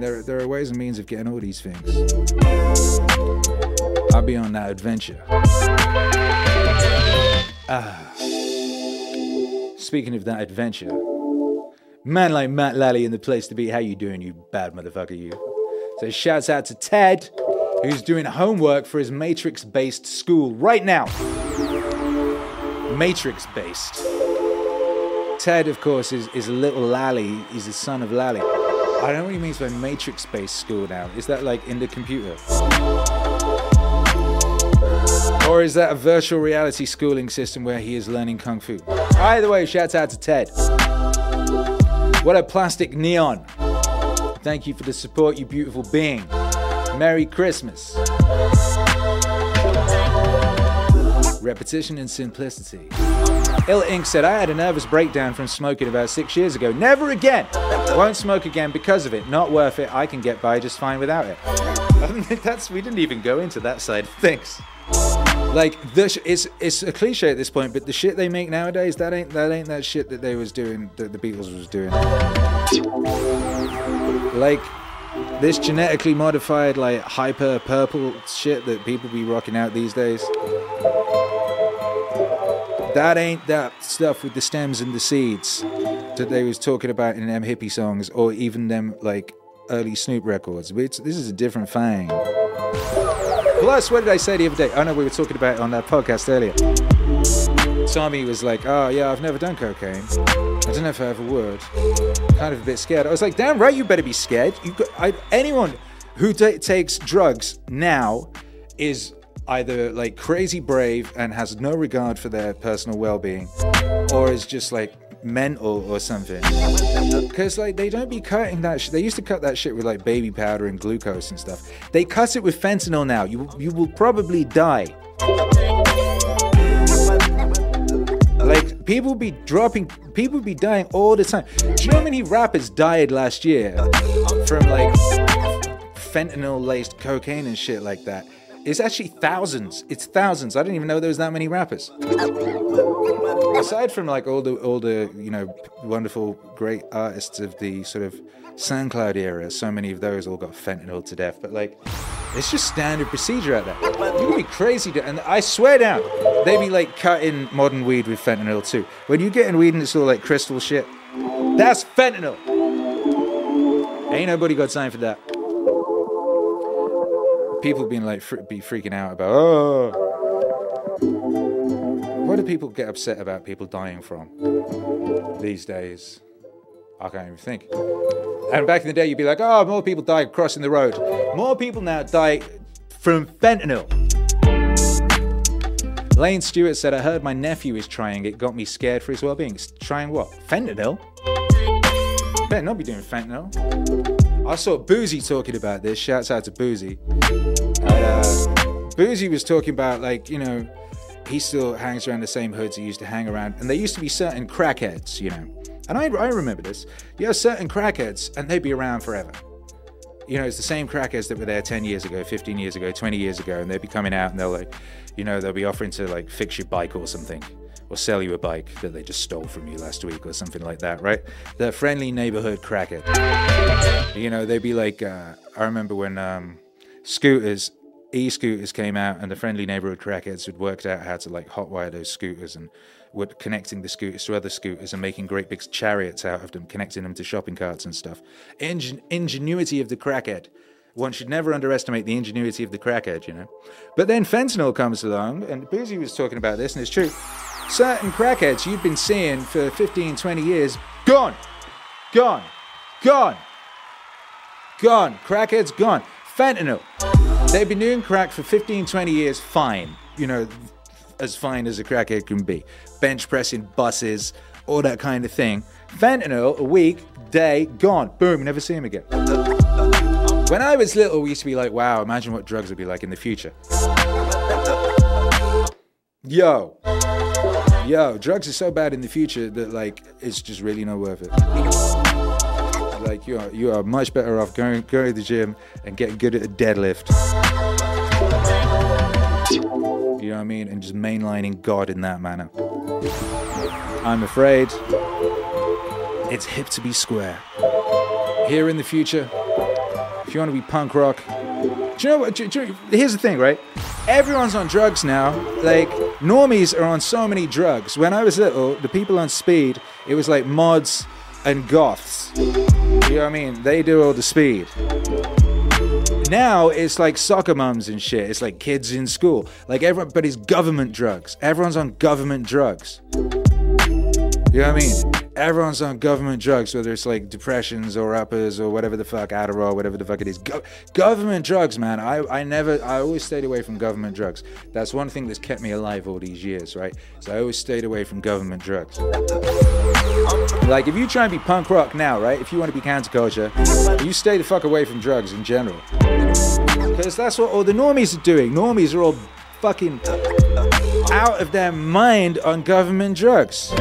There, there are ways and means of getting all these things. I'll be on that adventure. Ah. Speaking of that adventure, man like Matt Lally in the place to be. How you doing, you bad motherfucker, you? So shouts out to Ted. who's doing homework for his Matrix based school right now. Matrix based. Ted, of course, is, is a little Lally. He's the son of Lally. I don't know what he means by Matrix based school now. Is that like in the computer? Or is that a virtual reality schooling system where he is learning Kung Fu? Either way, shouts out to Ted. What a plastic neon. Thank you for the support, you beautiful being. Merry Christmas. Repetition and simplicity. Ill Ink said, I had a nervous breakdown from smoking about six years ago. Never again. Won't smoke again because of it. Not worth it. I can get by just fine without it. That's we didn't even go into that side of things. Like the sh- it's it's a cliche at this point, but the shit they make nowadays that ain't that ain't that shit that they was doing that the Beatles was doing. Like this genetically modified like hyper purple shit that people be rocking out these days. That ain't that stuff with the stems and the seeds that they was talking about in them hippie songs or even them like early Snoop records. It's, this is a different thing. Plus, what did I say the other day? Oh, I know we were talking about it on that podcast earlier. Tommy was like, "Oh yeah, I've never done cocaine. I don't know if I ever would. Kind of a bit scared." I was like, "Damn right, you better be scared. You got, I, anyone who ta takes drugs now is either like crazy brave and has no regard for their personal well-being, or is just like mental or something. Because like they don't be cutting that shit. They used to cut that shit with like baby powder and glucose and stuff. They cut it with fentanyl now. You you will probably die. Like people be dropping, people be dying all the time. Do you know how many rappers died last year from like fentanyl laced cocaine and shit like that? It's actually thousands. It's thousands. I didn't even know there was that many rappers. Aside from like all the all the you know wonderful great artists of the sort of SoundCloud era, so many of those all got fentanyl to death. But like, it's just standard procedure out there. You can be crazy, to, and I swear down, they be like cutting modern weed with fentanyl too. When you get in weed and it's all like crystal shit, that's fentanyl. Ain't nobody got time for that people being like fr- be freaking out about oh. What do people get upset about people dying from these days? I can't even think. And back in the day you'd be like oh more people die crossing the road. More people now die from fentanyl. Lane stewart said i heard my nephew is trying. It got me scared for his well-being. Trying what? Fentanyl? Better not be doing fentanyl I saw Boosie talking about this. Shouts out to Boosie. And, uh, Boosie was talking about like you know he still hangs around the same hoods he used to hang around, and there used to be certain crackheads, you know. And I, I remember this. You have certain crackheads, and they'd be around forever. You know, it's the same crackheads that were there 10 years ago, 15 years ago, 20 years ago, and they'd be coming out and they'll like, you know, they'll be offering to like fix your bike or something or sell you a bike that they just stole from you last week or something like that, right? The friendly neighborhood crackhead. You know, they'd be like, uh, I remember when um, scooters, e-scooters came out and the friendly neighborhood crackheads had worked out how to like hotwire those scooters and were connecting the scooters to other scooters and making great big chariots out of them, connecting them to shopping carts and stuff. Ingen- ingenuity of the crackhead. One should never underestimate the ingenuity of the crackhead, you know. But then fentanyl comes along, and Boosie was talking about this, and it's true certain crackheads you've been seeing for 15, 20 years, gone, gone, gone, gone. Crackheads gone. Fentanyl. They've been doing crack for 15, 20 years, fine. You know, as fine as a crackhead can be. Bench pressing buses, all that kind of thing. Fentanyl, a week, day, gone. Boom, never see him again. When I was little, we used to be like, wow, imagine what drugs would be like in the future. Yo, yo, drugs are so bad in the future that like it's just really not worth it. Like you are you are much better off going going to the gym and getting good at a deadlift. You know what I mean? And just mainlining God in that manner. I'm afraid it's hip to be square. Here in the future, if you want to be punk rock, do you know what? Do, do, here's the thing, right? Everyone's on drugs now. Like normies are on so many drugs. When I was little, the people on speed, it was like mods and goths. You know what I mean? They do all the speed. Now it's like soccer moms and shit. It's like kids in school. Like everybody's government drugs. Everyone's on government drugs. You know what I mean? Everyone's on government drugs, whether it's like depressions or uppers or whatever the fuck, Adderall, whatever the fuck it is. Go- government drugs, man. I, I never, I always stayed away from government drugs. That's one thing that's kept me alive all these years, right? So I always stayed away from government drugs. Like, if you try and be punk rock now, right? If you want to be counterculture, you stay the fuck away from drugs in general. Because that's what all the normies are doing. Normies are all fucking out of their mind on government drugs.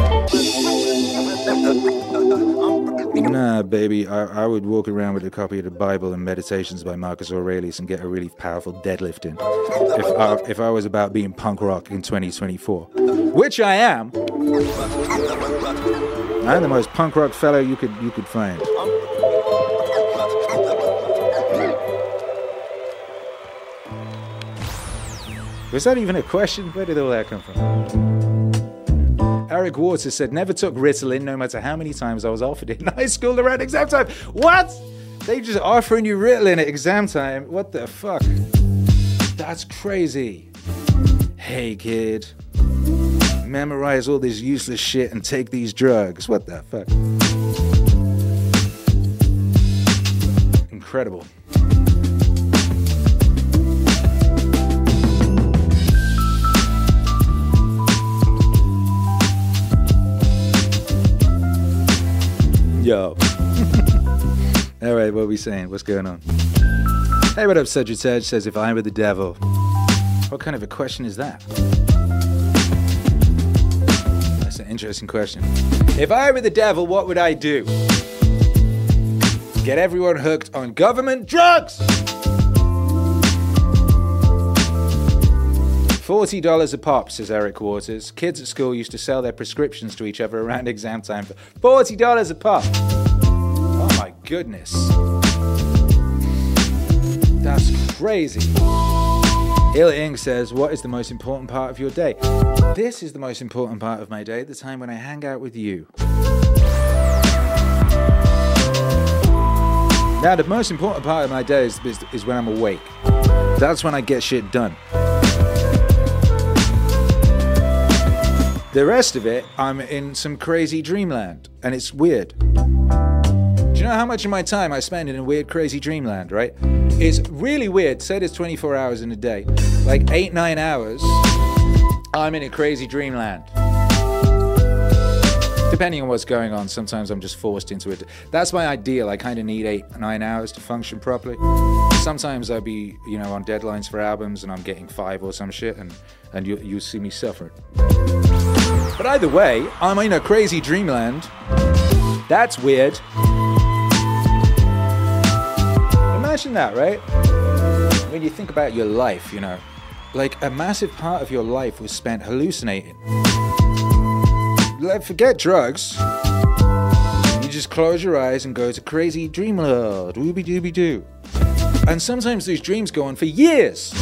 Nah, baby, I, I would walk around with a copy of the Bible and Meditations by Marcus Aurelius and get a really powerful deadlift in. If I, if I was about being punk rock in 2024, which I am, I'm the most punk rock fellow you could you could find. Was that even a question? Where did all that come from? Eric Waters said, never took Ritalin no matter how many times I was offered it in high school around exam time. What? They just offering you Ritalin at exam time? What the fuck? That's crazy. Hey, kid. Memorize all this useless shit and take these drugs. What the fuck? Incredible. Yo. All right, what are we saying? What's going on? Hey, what up, Cedric Edge says, if I were the devil. What kind of a question is that? That's an interesting question. If I were the devil, what would I do? Get everyone hooked on government drugs! $40 a pop, says Eric Waters. Kids at school used to sell their prescriptions to each other around exam time for $40 a pop. Oh my goodness. That's crazy. Il Ing says, What is the most important part of your day? This is the most important part of my day, the time when I hang out with you. Now, the most important part of my day is, is, is when I'm awake. That's when I get shit done. The rest of it, I'm in some crazy dreamland, and it's weird. Do you know how much of my time I spend in a weird, crazy dreamland, right? It's really weird. Say there's 24 hours in a day, like eight, nine hours, I'm in a crazy dreamland. Depending on what's going on, sometimes I'm just forced into it. That's my ideal. I kind of need eight, nine hours to function properly. Sometimes I'll be, you know, on deadlines for albums and I'm getting five or some shit, and, and you, you see me suffering. But either way, I'm in a crazy dreamland. That's weird. Imagine that, right? When you think about your life, you know, like a massive part of your life was spent hallucinating. Like, forget drugs. You just close your eyes and go to crazy dreamland. Wooby dooby doo. And sometimes these dreams go on for years.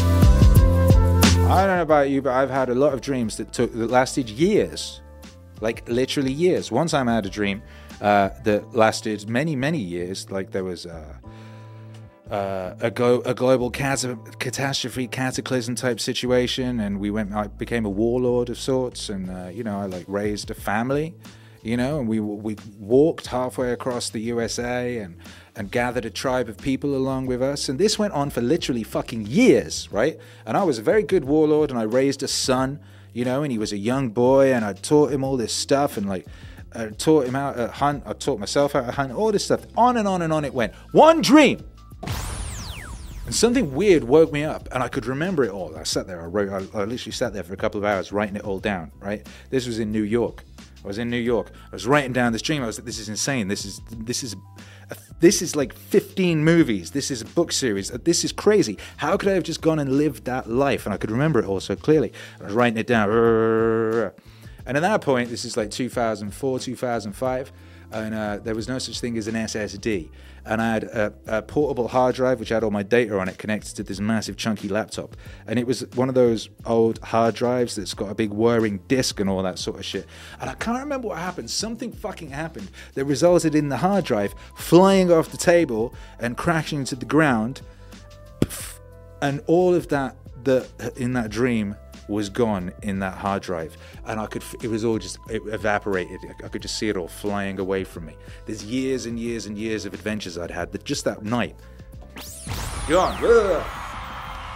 I don't know about you, but I've had a lot of dreams that took that lasted years, like literally years. One time I had a dream uh, that lasted many, many years. Like there was uh, uh, a, go- a global cat- catastrophe, cataclysm type situation, and we went. I became a warlord of sorts, and uh, you know, I like raised a family. You know, and we we walked halfway across the USA and and gathered a tribe of people along with us. And this went on for literally fucking years, right? And I was a very good warlord, and I raised a son, you know, and he was a young boy, and I taught him all this stuff, and like. I taught him how to hunt. I taught myself how to hunt. All this stuff. On and on and on it went. One dream. And something weird woke me up, and I could remember it all. I sat there. I wrote. I, I literally sat there for a couple of hours writing it all down. Right. This was in New York. I was in New York. I was writing down this dream. I was like, "This is insane. This is this is this is like 15 movies. This is a book series. This is crazy. How could I have just gone and lived that life?" And I could remember it all so clearly. I was writing it down. And at that point, this is like 2004, 2005, and uh, there was no such thing as an SSD. And I had a, a, portable hard drive which had all my data on it connected to this massive chunky laptop. And it was one of those old hard drives that's got a big whirring disc and all that sort of shit. And I can't remember what happened. Something fucking happened that resulted in the hard drive flying off the table and crashing to the ground and all of that that in that dream was gone in that hard drive. And i could it was all just it evaporated. I could just see it all flying away from me. There's years and years and years of adventures i'd had that just that night. Gone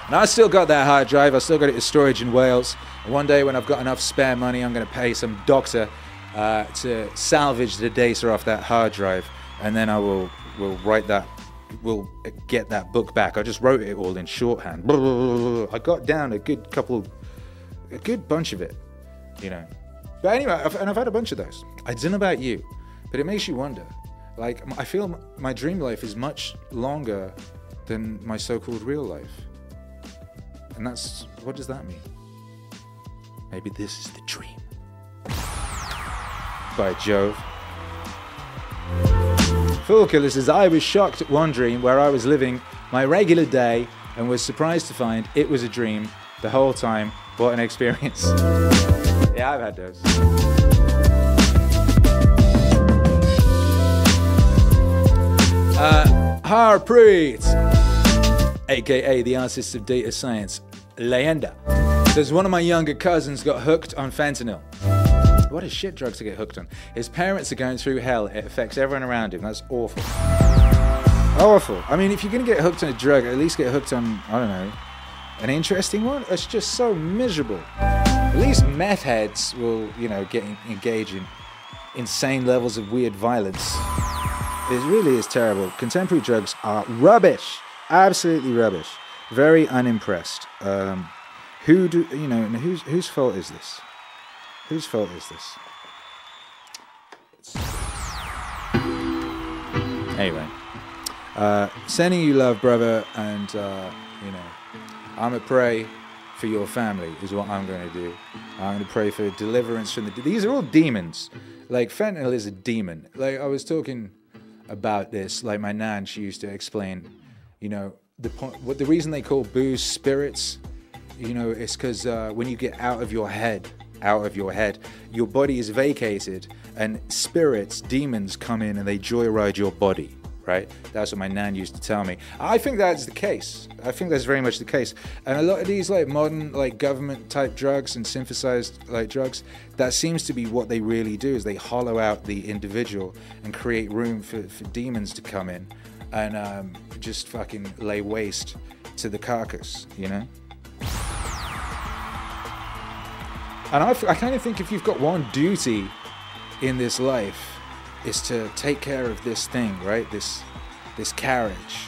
and i still got that hard drive. I still got it in storage in wales. And one day when i've got enough spare money i'm going to pay some doctor uh, to salvage the data off that hard drive. And then i will will write that will get that book back. I just wrote it all in shorthand. I got down a good couple a good bunch of it, you know. But anyway, I've, and I've had a bunch of those. I don't know about you, but it makes you wonder. Like, I feel my dream life is much longer than my so called real life. And that's, what does that mean? Maybe this is the dream. By Jove. Fool Killer says, I was shocked at one dream where I was living my regular day and was surprised to find it was a dream the whole time. What an experience. yeah, I've had those. Uh, Harpreet, aka the artist of data science, Leyenda, says one of my younger cousins got hooked on fentanyl. What a shit drug to get hooked on. His parents are going through hell. It affects everyone around him. That's awful. Awful. I mean, if you're going to get hooked on a drug, at least get hooked on, I don't know, an interesting one. It's just so miserable. At least meth heads will, you know, get engage in insane levels of weird violence. It really is terrible. Contemporary drugs are rubbish, absolutely rubbish. Very unimpressed. Um, who do you know? Whose whose fault is this? Whose fault is this? Anyway, uh, sending you love, brother, and uh, you know, I'm gonna pray for your family is what I'm going to do. I'm going to pray for deliverance from the. These are all demons. Like fentanyl is a demon. Like I was talking about this. Like my nan, she used to explain. You know, the point. What the reason they call booze spirits. You know, it's because uh, when you get out of your head, out of your head, your body is vacated, and spirits, demons come in and they joyride your body right? That's what my nan used to tell me. I think that's the case. I think that's very much the case. And a lot of these like modern like government type drugs and synthesized like drugs, that seems to be what they really do is they hollow out the individual and create room for, for demons to come in and um, just fucking lay waste to the carcass, you know? And I, I kind of think if you've got one duty in this life, is to take care of this thing, right? This this carriage,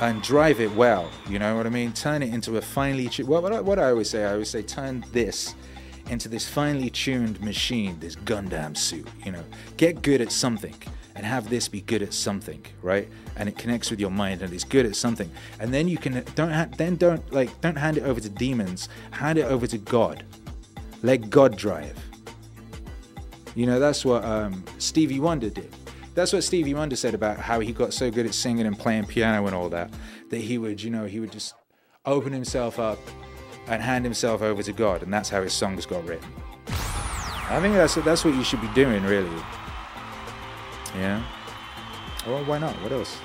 and drive it well. You know what I mean? Turn it into a finely tuned. What, what, I, what I always say, I always say, turn this into this finely tuned machine, this Gundam suit. You know, get good at something, and have this be good at something, right? And it connects with your mind, and it's good at something. And then you can don't ha- then don't like don't hand it over to demons. Hand it over to God. Let God drive. You know, that's what um, Stevie Wonder did. That's what Stevie Wonder said about how he got so good at singing and playing piano and all that, that he would, you know, he would just open himself up and hand himself over to God, and that's how his songs got written. I think that's that's what you should be doing, really. Yeah. Well, why not? What else?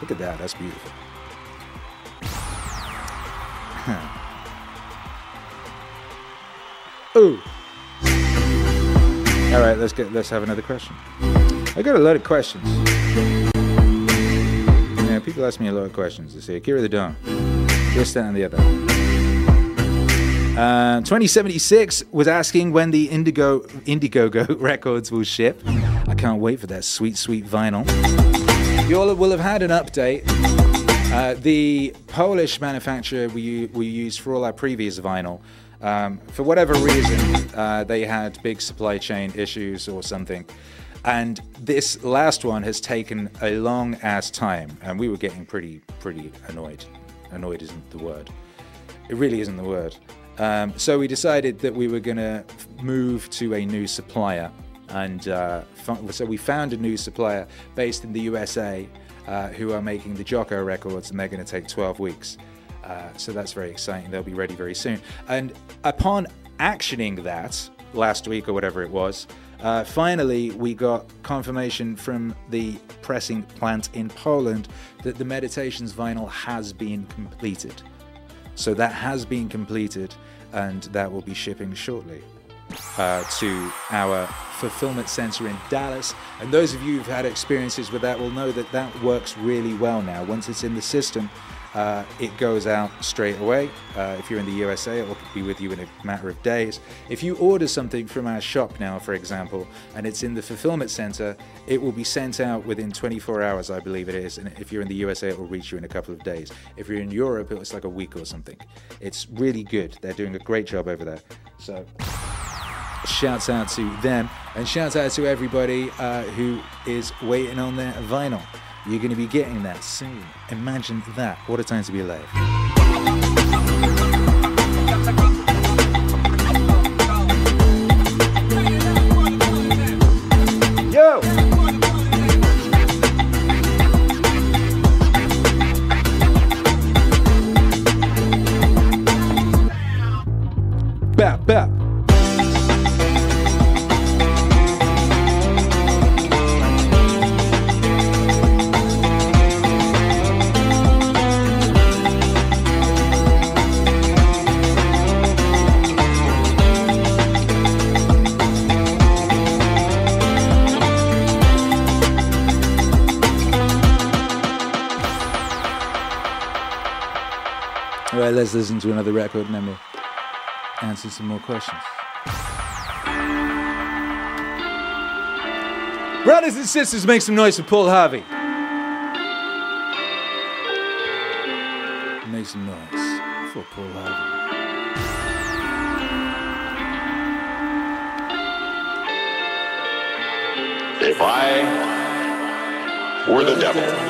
Look at that. That's beautiful. Ooh. All right, let's get let's have another question. I got a lot of questions. Yeah, people ask me a lot of questions. They say, Akira the Don, this, that, and the other. Uh, 2076 was asking when the Indigo Indiegogo records will ship. I can't wait for that sweet, sweet vinyl. You all will have had an update. Uh, the Polish manufacturer we, we used for all our previous vinyl um, for whatever reason, uh, they had big supply chain issues or something. And this last one has taken a long ass time, and we were getting pretty, pretty annoyed. Annoyed isn't the word. It really isn't the word. Um, so we decided that we were going to move to a new supplier, and uh, so we found a new supplier based in the USA uh, who are making the Jocko records, and they're going to take 12 weeks. Uh, so that's very exciting. They'll be ready very soon. And upon actioning that, last week or whatever it was. Uh, finally, we got confirmation from the pressing plant in Poland that the Meditations vinyl has been completed. So that has been completed, and that will be shipping shortly uh, to our fulfillment center in Dallas. And those of you who've had experiences with that will know that that works really well now. Once it's in the system, uh, it goes out straight away. Uh, if you're in the USA, it will be with you in a matter of days. If you order something from our shop now, for example, and it's in the fulfillment center, it will be sent out within 24 hours, I believe it is. And if you're in the USA, it will reach you in a couple of days. If you're in Europe, it's like a week or something. It's really good. They're doing a great job over there. So shouts out to them and shouts out to everybody uh, who is waiting on their vinyl. You're going to be getting that soon. Imagine that. What a time to be alive. Yo! Bap, bap. Right, let's listen to another record and then we'll answer some more questions. Brothers and sisters, make some noise for Paul Harvey. Make some noise for Paul Harvey. If I were the devil,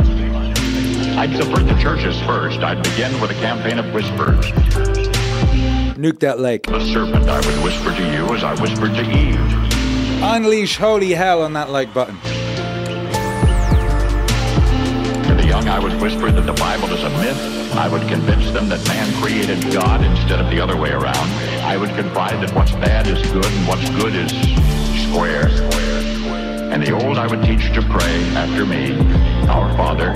I'd subvert the churches first. I'd begin with a campaign of whispers. Nuke that lake. The serpent I would whisper to you as I whispered to Eve. Unleash holy hell on that like button. To the young I would whisper that the Bible is a myth. I would convince them that man created God instead of the other way around. I would confide that what's bad is good and what's good is square. And the old I would teach to pray after me, Our Father,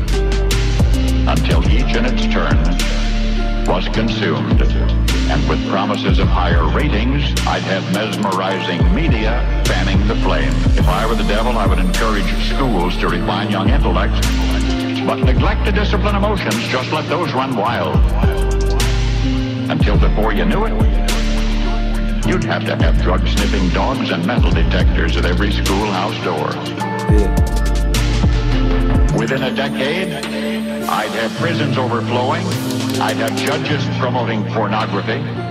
Until each in its turn was consumed. And with promises of higher ratings, I'd have mesmerizing media fanning the flame. If I were the devil, I would encourage schools to refine young intellects, but neglect to discipline emotions, just let those run wild. Until before you knew it, you'd have to have drug-sniffing dogs and metal detectors at every schoolhouse door. Within a decade, I'd have prisons overflowing. I'd have judges promoting pornography.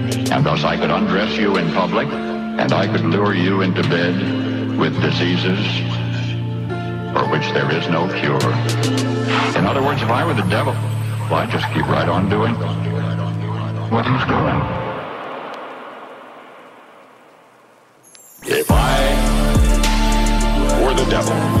And thus I could undress you in public, and I could lure you into bed with diseases for which there is no cure. In other words, if I were the devil, well, I'd just keep right on doing what he's doing. If I were the devil,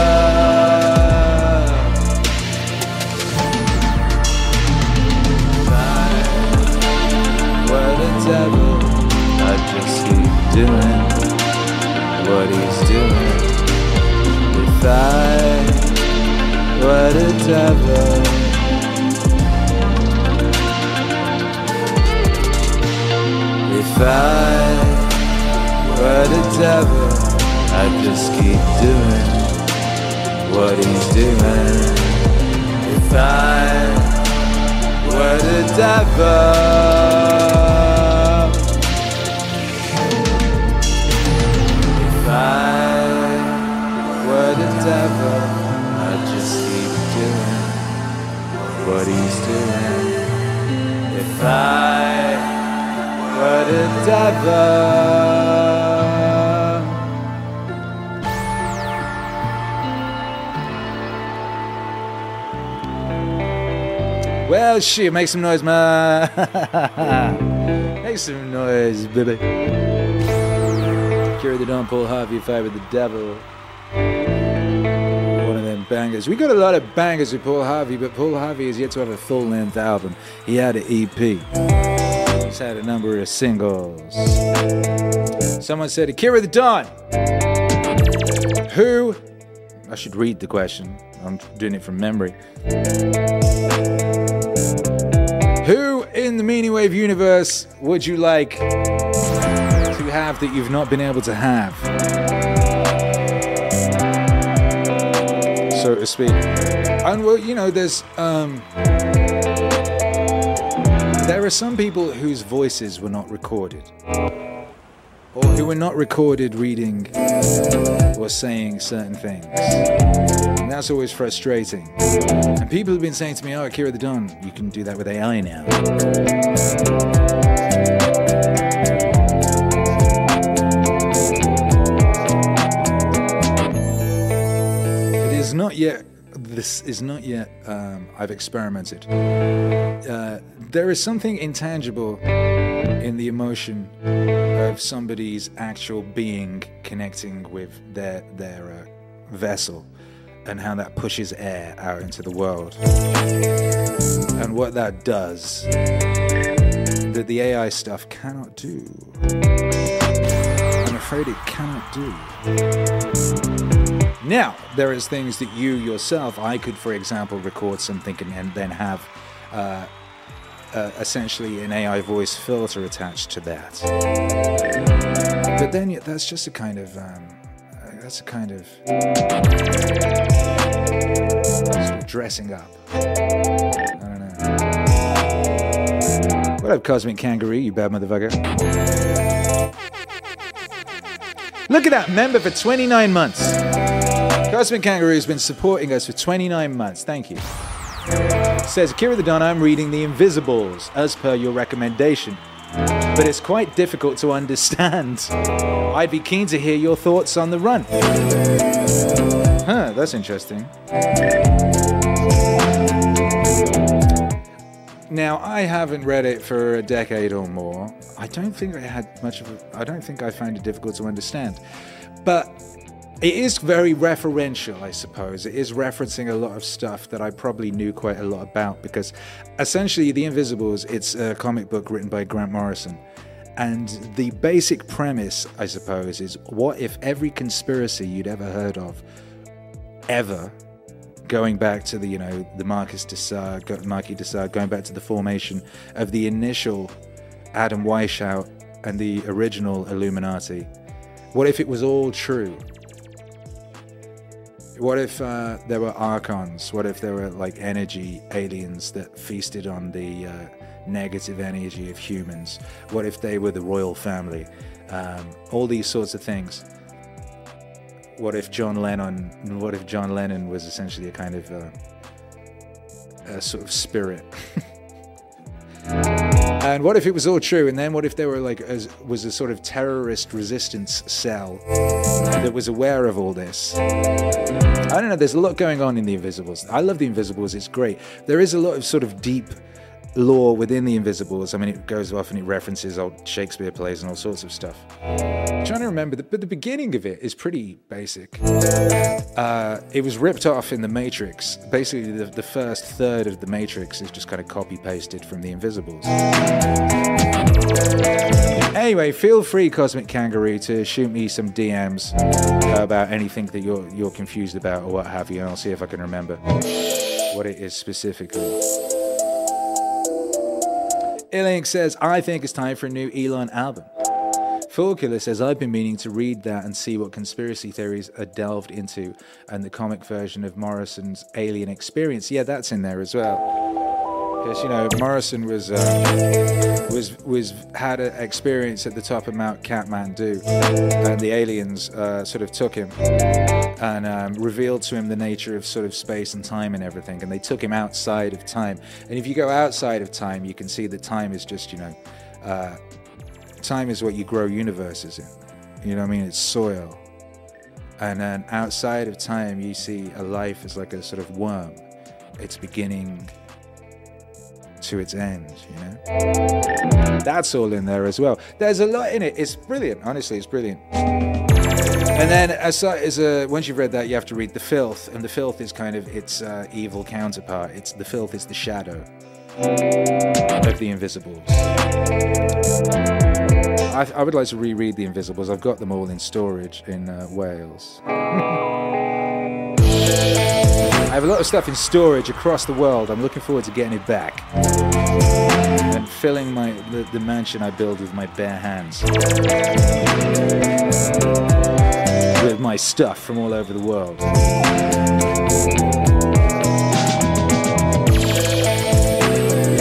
what he's doing. If I were the devil. If I were the devil, I'd just keep doing what he's doing. If I were the devil. Devil, I'd just keep doing what he's doing. If I were the devil. Well, shit, make some noise, man. make some noise, baby. Akira the Don Paul Harvey if I were the devil. Bangers. We got a lot of bangers with Paul Harvey, but Paul Harvey is yet to have a full length album. He had an EP. He's had a number of singles. Someone said, Akira the Don. Who? I should read the question. I'm doing it from memory. Who in the Meaning Wave universe would you like to have that you've not been able to have? To speak. And well, you know, there's um there are some people whose voices were not recorded. Or who were not recorded reading or saying certain things. And that's always frustrating. And people have been saying to me, oh, Akira the Don, you can do that with AI now. Not yet, this is not yet, um, I've experimented. Uh, there is something intangible in the emotion of somebody's actual being connecting with their, their uh, vessel and how that pushes air out into the world. And what that does that the AI stuff cannot do. I'm afraid it cannot do. Now, there is things that you yourself, I could, for example, record something and, and then have uh, uh, essentially an AI voice filter attached to that. But then that's just a kind of um, that's a kind of sort of dressing up. I don't know. What up, Cosmic Kangaroo? You bad motherfucker. Look at that member for 29 months. Cosmic Kangaroo has been supporting us for 29 months. Thank you. Says Akira the Don, I'm reading The Invisibles as per your recommendation, but it's quite difficult to understand. I'd be keen to hear your thoughts on the run. Huh, that's interesting. Now, I haven't read it for a decade or more. I don't think I had much of a, I don't think I found it difficult to understand. But it is very referential, I suppose. It is referencing a lot of stuff that I probably knew quite a lot about because essentially, The Invisibles, it's a comic book written by Grant Morrison. And the basic premise, I suppose, is what if every conspiracy you'd ever heard of, ever, going back to the, you know, the Marcus de Sade, go- Marquis de Sade, going back to the formation of the initial Adam Weishaupt and the original Illuminati, what if it was all true? What if uh, there were archons? What if there were like energy aliens that feasted on the uh, negative energy of humans? What if they were the royal family? Um, all these sorts of things. What if John Lennon? What if John Lennon was essentially a kind of uh, a sort of spirit? And what if it was all true? And then what if there were like as was a sort of terrorist resistance cell that was aware of all this? I don't know. There's a lot going on in the Invisibles. I love the Invisibles. It's great. There is a lot of sort of deep lore within the Invisibles. I mean, it goes off and it references old Shakespeare plays and all sorts of stuff. I'm trying to remember, the, but the beginning of it is pretty basic. Uh, it was ripped off in the Matrix. Basically, the, the first third of the Matrix is just kind of copy pasted from the Invisibles. Anyway, feel free, Cosmic Kangaroo, to shoot me some DMs about anything that you're you're confused about or what have you, and I'll see if I can remember what it is specifically. Illink says, I think it's time for a new Elon album. Fool Killer says, I've been meaning to read that and see what conspiracy theories are delved into and the comic version of Morrison's Alien Experience. Yeah, that's in there as well. Because you know Morrison was uh, was was had an experience at the top of Mount Kathmandu, and the aliens uh, sort of took him and um, revealed to him the nature of sort of space and time and everything. And they took him outside of time. And if you go outside of time, you can see that time is just you know, uh, time is what you grow universes in. You know what I mean? It's soil. And then outside of time, you see a life as like a sort of worm. It's beginning to its end, you know? That's all in there as well. There's a lot in it. It's brilliant. Honestly, it's brilliant. And then, as, as a, once you've read that, you have to read The Filth, and The Filth is kind of its uh, evil counterpart. It's The Filth is the shadow of The Invisibles. I, I would like to reread The Invisibles. I've got them all in storage in uh, Wales. I have a lot of stuff in storage across the world. I'm looking forward to getting it back and filling my the, the mansion I build with my bare hands with my stuff from all over the world.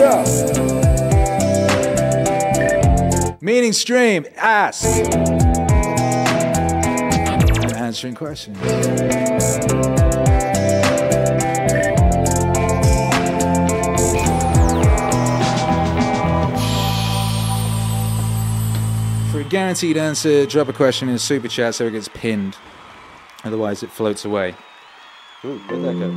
Yeah. Meaning stream. Ask. I'm answering questions. Guaranteed answer, drop a question in a super chat so it gets pinned. Otherwise, it floats away. Ooh, where'd that go?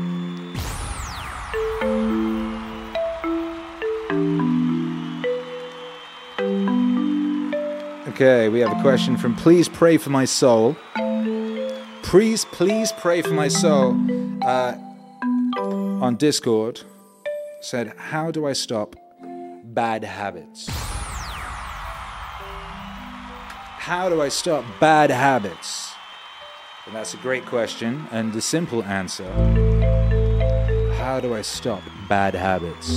Okay, we have a question from Please Pray for My Soul. Please, please pray for my soul. Uh, on Discord said, How do I stop bad habits? How do I stop bad habits? And that's a great question. And the simple answer How do I stop bad habits?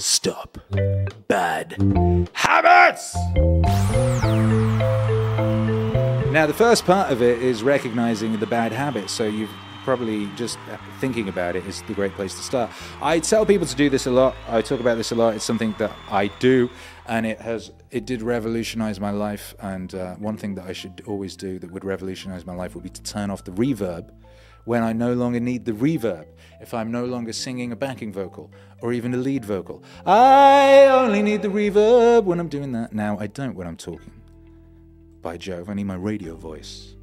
Stop bad habits! Now, the first part of it is recognizing the bad habits. So you've probably just thinking about it is the great place to start. I tell people to do this a lot. I talk about this a lot. It's something that I do, and it has it did revolutionize my life. And uh, one thing that I should always do that would revolutionize my life would be to turn off the reverb when I no longer need the reverb. If I'm no longer singing a backing vocal or even a lead vocal, I only need the reverb when I'm doing that. Now I don't when I'm talking. By Jove, I need my radio voice.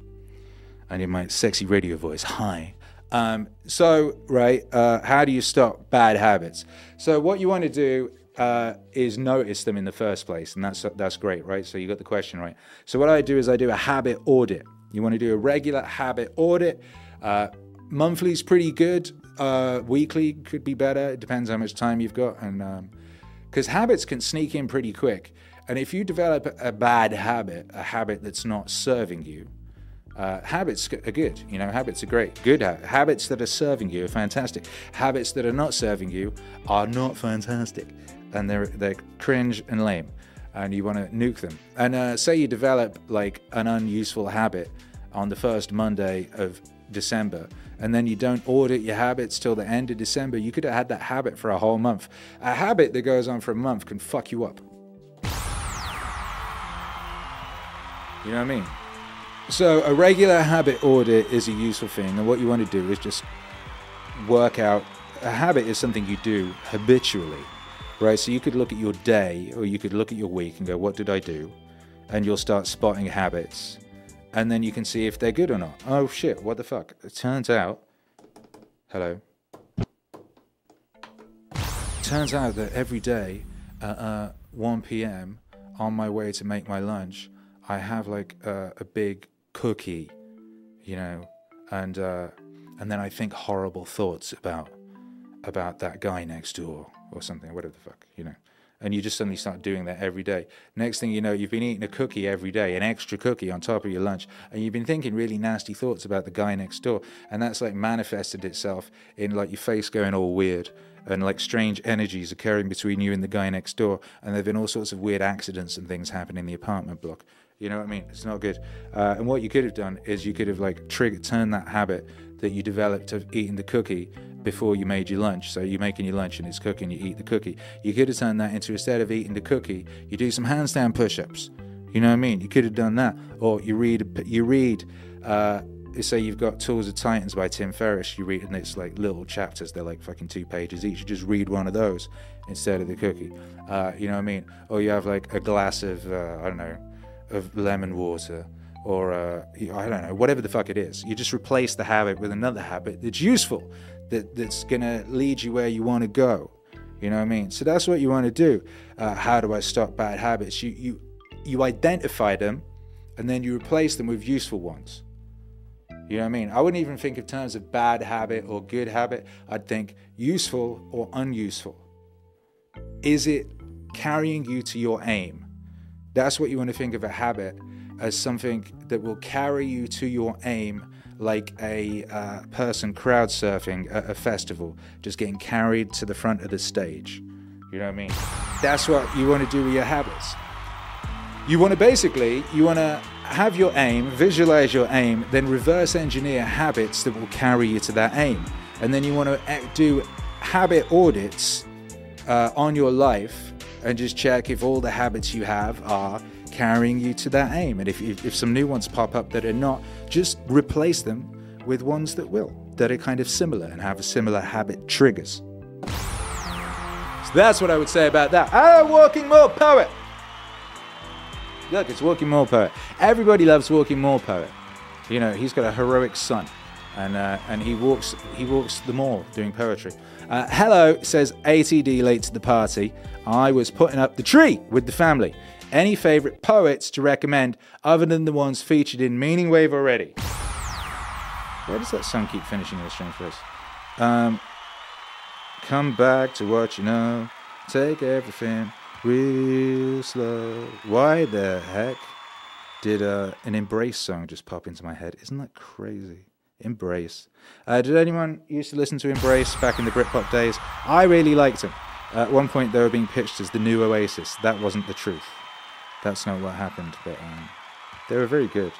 I need my sexy radio voice. Hi. Um, so, right, uh, how do you stop bad habits? So, what you want to do uh, is notice them in the first place, and that's that's great, right? So, you got the question right. So, what I do is I do a habit audit. You want to do a regular habit audit. Uh, monthly is pretty good. Uh, weekly could be better. It depends how much time you've got, and because habits can sneak in pretty quick. And if you develop a bad habit, a habit that's not serving you, uh, habits are good. You know, habits are great. Good ha- habits that are serving you are fantastic. Habits that are not serving you are not fantastic, and they're they're cringe and lame, and you want to nuke them. And uh, say you develop like an unuseful habit on the first Monday of December, and then you don't audit your habits till the end of December. You could have had that habit for a whole month. A habit that goes on for a month can fuck you up. You know what I mean? So a regular habit audit is a useful thing, and what you want to do is just work out. A habit is something you do habitually, right? So you could look at your day, or you could look at your week and go, "What did I do?" And you'll start spotting habits, and then you can see if they're good or not. Oh shit! What the fuck? It turns out, hello. Turns out that every day at uh, 1 p.m. on my way to make my lunch, I have like uh, a big cookie, you know, and uh, and then I think horrible thoughts about about that guy next door or something, whatever the fuck, you know. And you just suddenly start doing that every day. Next thing you know, you've been eating a cookie every day, an extra cookie on top of your lunch, and you've been thinking really nasty thoughts about the guy next door, and that's like manifested itself in like your face going all weird and like strange energies occurring between you and the guy next door, and there've been all sorts of weird accidents and things happening in the apartment block. You know what I mean? It's not good. Uh, and what you could have done is you could have like triggered, turned that habit that you developed of eating the cookie before you made your lunch. So you're making your lunch and it's cooking, you eat the cookie. You could have turned that into instead of eating the cookie, you do some handstand push-ups. You know what I mean? You could have done that, or you read you read. Uh, say you've got Tools of Titans by Tim Ferriss. You read and it's like little chapters. They're like fucking two pages each. You just read one of those instead of the cookie. Uh, you know what I mean? Or you have like a glass of uh, I don't know of lemon water or uh, I don't know, whatever the fuck it is. You just replace the habit with another habit that's useful, that, that's going to lead you where you want to go. You know what I mean? So that's what you want to do. Uh, how do I stop bad habits? You, you, you identify them and then you replace them with useful ones. You know what I mean? I wouldn't even think in terms of bad habit or good habit. I'd think useful or unuseful. Is it carrying you to your aim? That's what you want to think of a habit as something that will carry you to your aim, like a uh, person crowd surfing at a festival, just getting carried to the front of the stage. You know what I mean? That's what you want to do with your habits. You want to basically, you want to have your aim, visualize your aim, then reverse engineer habits that will carry you to that aim. And then you want to do habit audits uh, on your life and just check if all the habits you have are carrying you to that aim. And if, if, if some new ones pop up that are not, just replace them with ones that will, that are kind of similar and have a similar habit triggers. So that's what I would say about that. Ah, Walking More Poet. Look, it's Walking More Poet. Everybody loves Walking More Poet. You know, he's got a heroic son, and uh, and he walks he walks the mall doing poetry. Uh, hello, says ATD late to the party. I was putting up the tree with the family. Any favourite poets to recommend other than the ones featured in Meaning Wave already? Where does that song keep finishing in a strange place? Um, come back to what you know. Take everything real slow. Why the heck did uh, an Embrace song just pop into my head? Isn't that crazy? Embrace. Uh, did anyone used to listen to Embrace back in the Britpop days? I really liked them. At one point, they were being pitched as the new Oasis. That wasn't the truth. That's not what happened, but um, they were very good.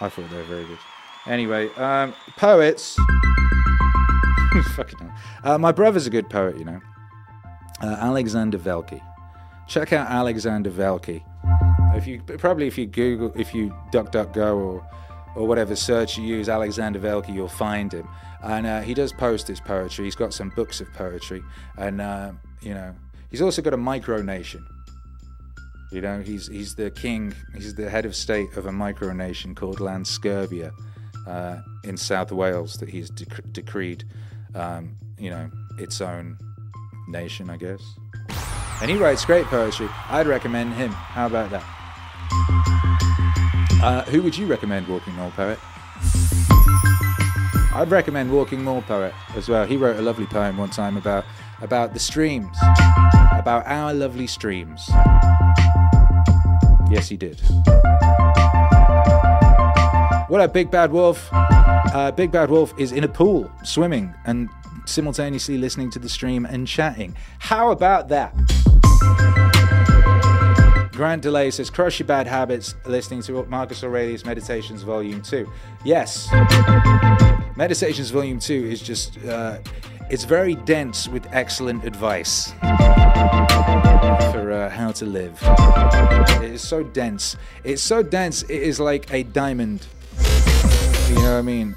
I thought they were very good. Anyway, um, poets. Fucking hell. Uh, my brother's a good poet, you know. Uh, Alexander Velki. Check out Alexander Velki. If you probably if you Google if you DuckDuckGo or or whatever search you use, Alexander Velki, you'll find him. And uh, he does post his poetry. He's got some books of poetry, and uh, you know, he's also got a micronation. You know, he's he's the king. He's the head of state of a micronation called Lanscurbia uh, in South Wales that he's dec- decreed, um, you know, its own nation, I guess. And he writes great poetry. I'd recommend him. How about that? Uh, who would you recommend Walking More Poet? I'd recommend Walking More Poet as well. He wrote a lovely poem one time about about the streams, about our lovely streams. Yes, he did. What up, Big Bad Wolf? Uh, Big Bad Wolf is in a pool, swimming, and simultaneously listening to the stream and chatting. How about that? Grant Delay says, Crush Your Bad Habits, listening to Marcus Aurelius Meditations Volume 2. Yes. Meditations Volume 2 is just, uh, it's very dense with excellent advice for uh, how to live. It is so dense. It's so dense, it is like a diamond. You know what I mean?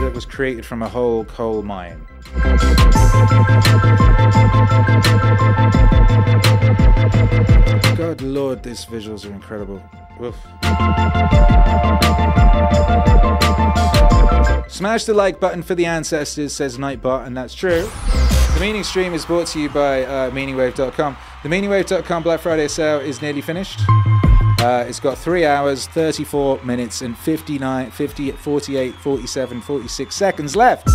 That was created from a whole coal mine. God Lord, these visuals are incredible. Woof. Smash the like button for the ancestors, says Nightbot, and that's true. The Meaning Stream is brought to you by uh, MeaningWave.com. The MeaningWave.com Black Friday sale is nearly finished. Uh, it's got 3 hours, 34 minutes, and 59, 50, 48, 47, 46 seconds left.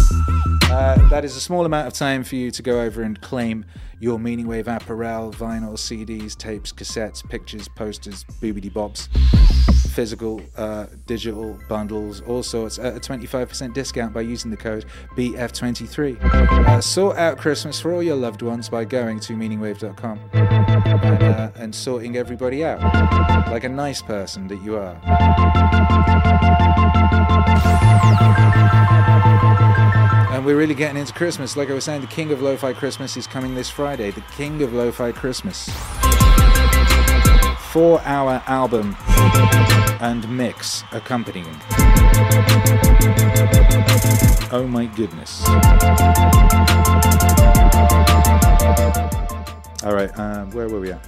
Uh, that is a small amount of time for you to go over and claim your Meaning Wave apparel, vinyl, CDs, tapes, cassettes, pictures, posters, boobity bobs, physical, uh, digital bundles, all sorts at a 25% discount by using the code BF23. Uh, sort out Christmas for all your loved ones by going to meaningwave.com and, uh, and sorting everybody out like a nice person that you are. And we're really getting into Christmas. Like I was saying, the King of Lo-Fi Christmas is coming this Friday. The King of Lo-Fi Christmas. Four-hour album and mix accompanying. Oh my goodness. All right, uh, where were we at?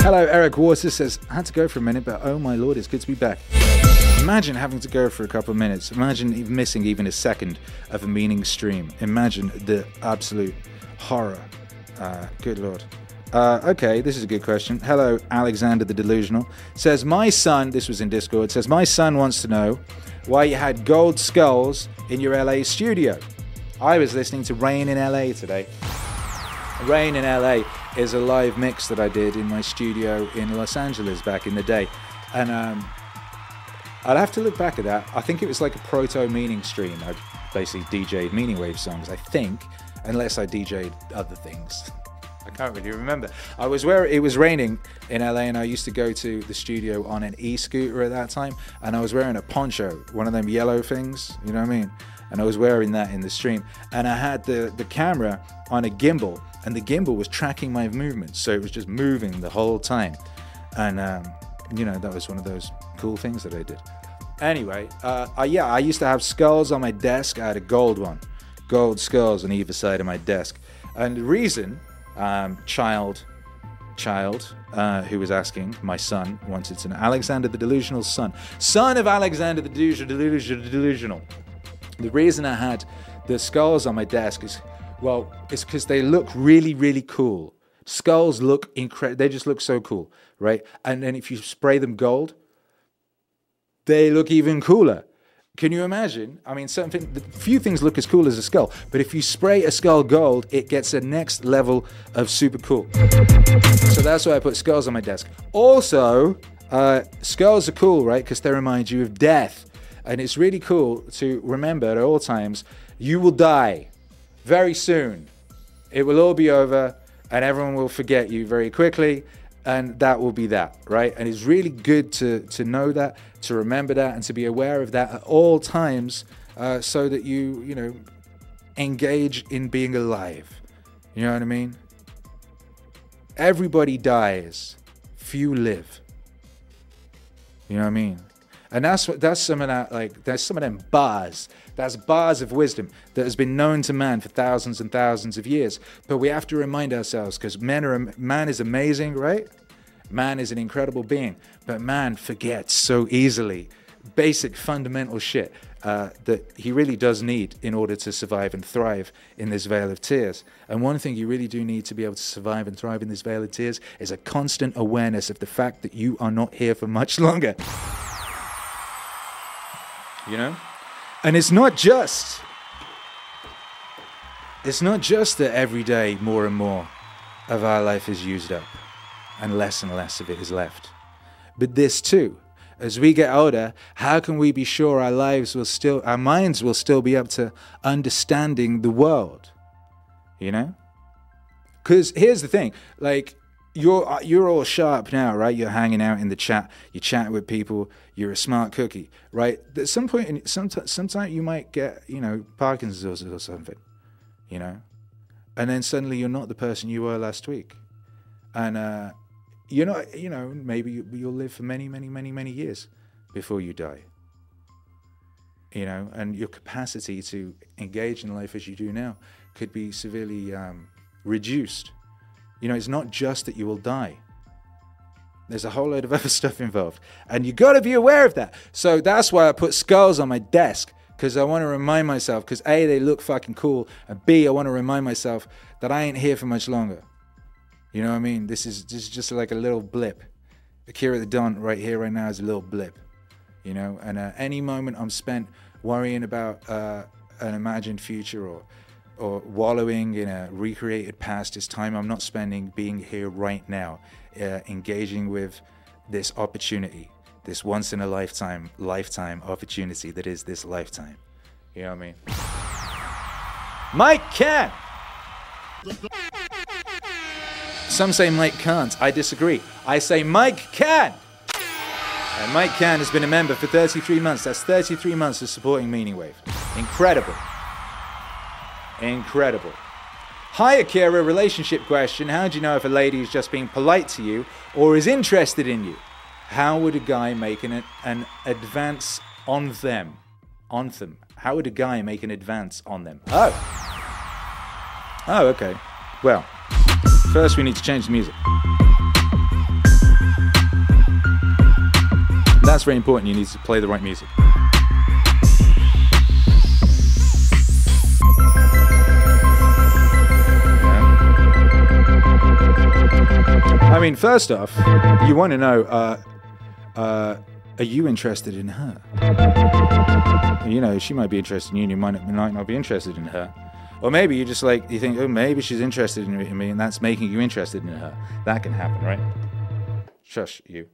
Hello, Eric Waters says, I had to go for a minute, but oh my lord, it's good to be back. Imagine having to go for a couple of minutes. Imagine missing even a second of a meaning stream. Imagine the absolute horror. Uh, good lord. Uh, okay, this is a good question. Hello, Alexander the Delusional. Says, My son, this was in Discord, says, My son wants to know why you had gold skulls in your LA studio. I was listening to Rain in LA today. Rain in LA is a live mix that I did in my studio in Los Angeles back in the day. And um, I'd have to look back at that. I think it was like a proto meaning stream. I basically DJ'd meaning wave songs, I think, unless I DJ'd other things. I can't really remember. I was where it was raining in LA, and I used to go to the studio on an e-scooter at that time, and I was wearing a poncho, one of them yellow things. You know what I mean? And I was wearing that in the stream, and I had the the camera on a gimbal, and the gimbal was tracking my movements, so it was just moving the whole time, and um, you know that was one of those cool things that I did. Anyway, uh, uh, yeah, I used to have skulls on my desk. I had a gold one, gold skulls on either side of my desk, and the reason um, child child uh, who was asking my son wanted to an alexander the delusional son son of alexander the delusional, delusional, delusional. the reason i had the skulls on my desk is well it's because they look really really cool skulls look incredible they just look so cool right and then if you spray them gold they look even cooler. Can you imagine? I mean, something. Few things look as cool as a skull, but if you spray a skull gold, it gets a next level of super cool. So that's why I put skulls on my desk. Also, uh, skulls are cool, right? Because they remind you of death, and it's really cool to remember at all times. You will die very soon. It will all be over, and everyone will forget you very quickly and that will be that right? And it's really good to to know that to remember that and to be aware of that at all times uh, so that you you know engage in being alive. You know what i mean? Everybody dies few live. You know what i mean and that's what that's some of that like that's some of them bars that's bars of wisdom that has been known to man for thousands and thousands of years. But we have to remind ourselves because men are man is amazing, right? Man is an incredible being, but man forgets so easily basic fundamental shit uh, that he really does need in order to survive and thrive in this vale of tears. And one thing you really do need to be able to survive and thrive in this vale of tears is a constant awareness of the fact that you are not here for much longer. You know? And it's not just it's not just that every day more and more of our life is used up. and less and less of it is left. But this too, as we get older, how can we be sure our lives will still, our minds will still be up to understanding the world? You know? Because here's the thing, like you're uh, you're all sharp now, right? You're hanging out in the chat, you chat with people, you're a smart cookie, right? At some point, in, sometime, sometime you might get, you know, Parkinson's or something, you know, and then suddenly you're not the person you were last week, and uh, you're not, you know, maybe you- you'll live for many, many, many, many years before you die. You know, and your capacity to engage in life as you do now could be severely um, reduced. You know, it's not just that you will die. There's a whole load of other stuff involved. And you got to be aware of that. So that's why I put skulls on my desk because I want to remind myself because A, they look fucking cool. And B, I want to remind myself that I ain't here for much longer. You know what I mean? This is, this is just like a little blip. Akira the Don right here, right now is a little blip. You know, and uh, any moment I'm spent worrying about uh, an imagined future or or wallowing in a recreated past is time I'm not spending being here right now, uh, engaging with this opportunity, this once in a lifetime lifetime opportunity that is this lifetime. You know what I mean? Mike can. Some say Mike can't. I disagree. I say Mike can. And Mike Can has been a member for 33 months. That's 33 months of supporting Meaning Wave. Incredible. Incredible. Hi, Akira. Relationship question. How do you know if a lady is just being polite to you or is interested in you? How would a guy make an, an advance on them? On them. How would a guy make an advance on them? Oh. Oh, okay. Well, first we need to change the music. That's very important. You need to play the right music. I mean, first off, you want to know uh, uh, are you interested in her? You know, she might be interested in you, and you might not, might not be interested in her. Or maybe you just like, you think, oh, maybe she's interested in me, and that's making you interested in her. That can happen, right? Shush, you.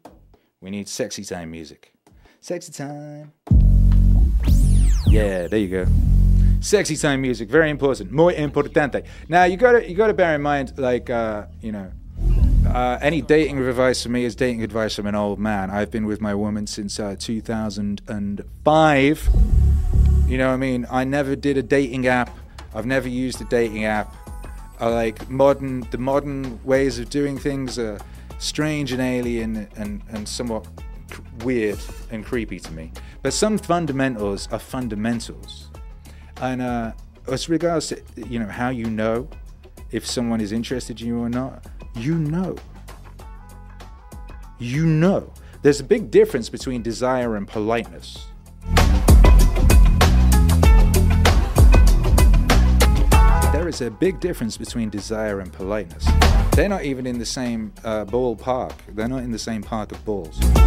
We need sexy time music. Sexy time. Yeah, there you go. Sexy time music, very important. Muy importante. Now you gotta you gotta bear in mind, like uh, you know, uh, any dating advice for me is dating advice from an old man. I've been with my woman since uh, 2005. You know what I mean? I never did a dating app. I've never used a dating app. I like modern the modern ways of doing things are strange and alien and, and somewhat weird and creepy to me. But some fundamentals are fundamentals. And uh, as regards to you know how you know if someone is interested in you or not, you know. You know. There's a big difference between desire and politeness. There is a big difference between desire and politeness. They're not even in the same uh, ballpark. They're not in the same park of balls. You know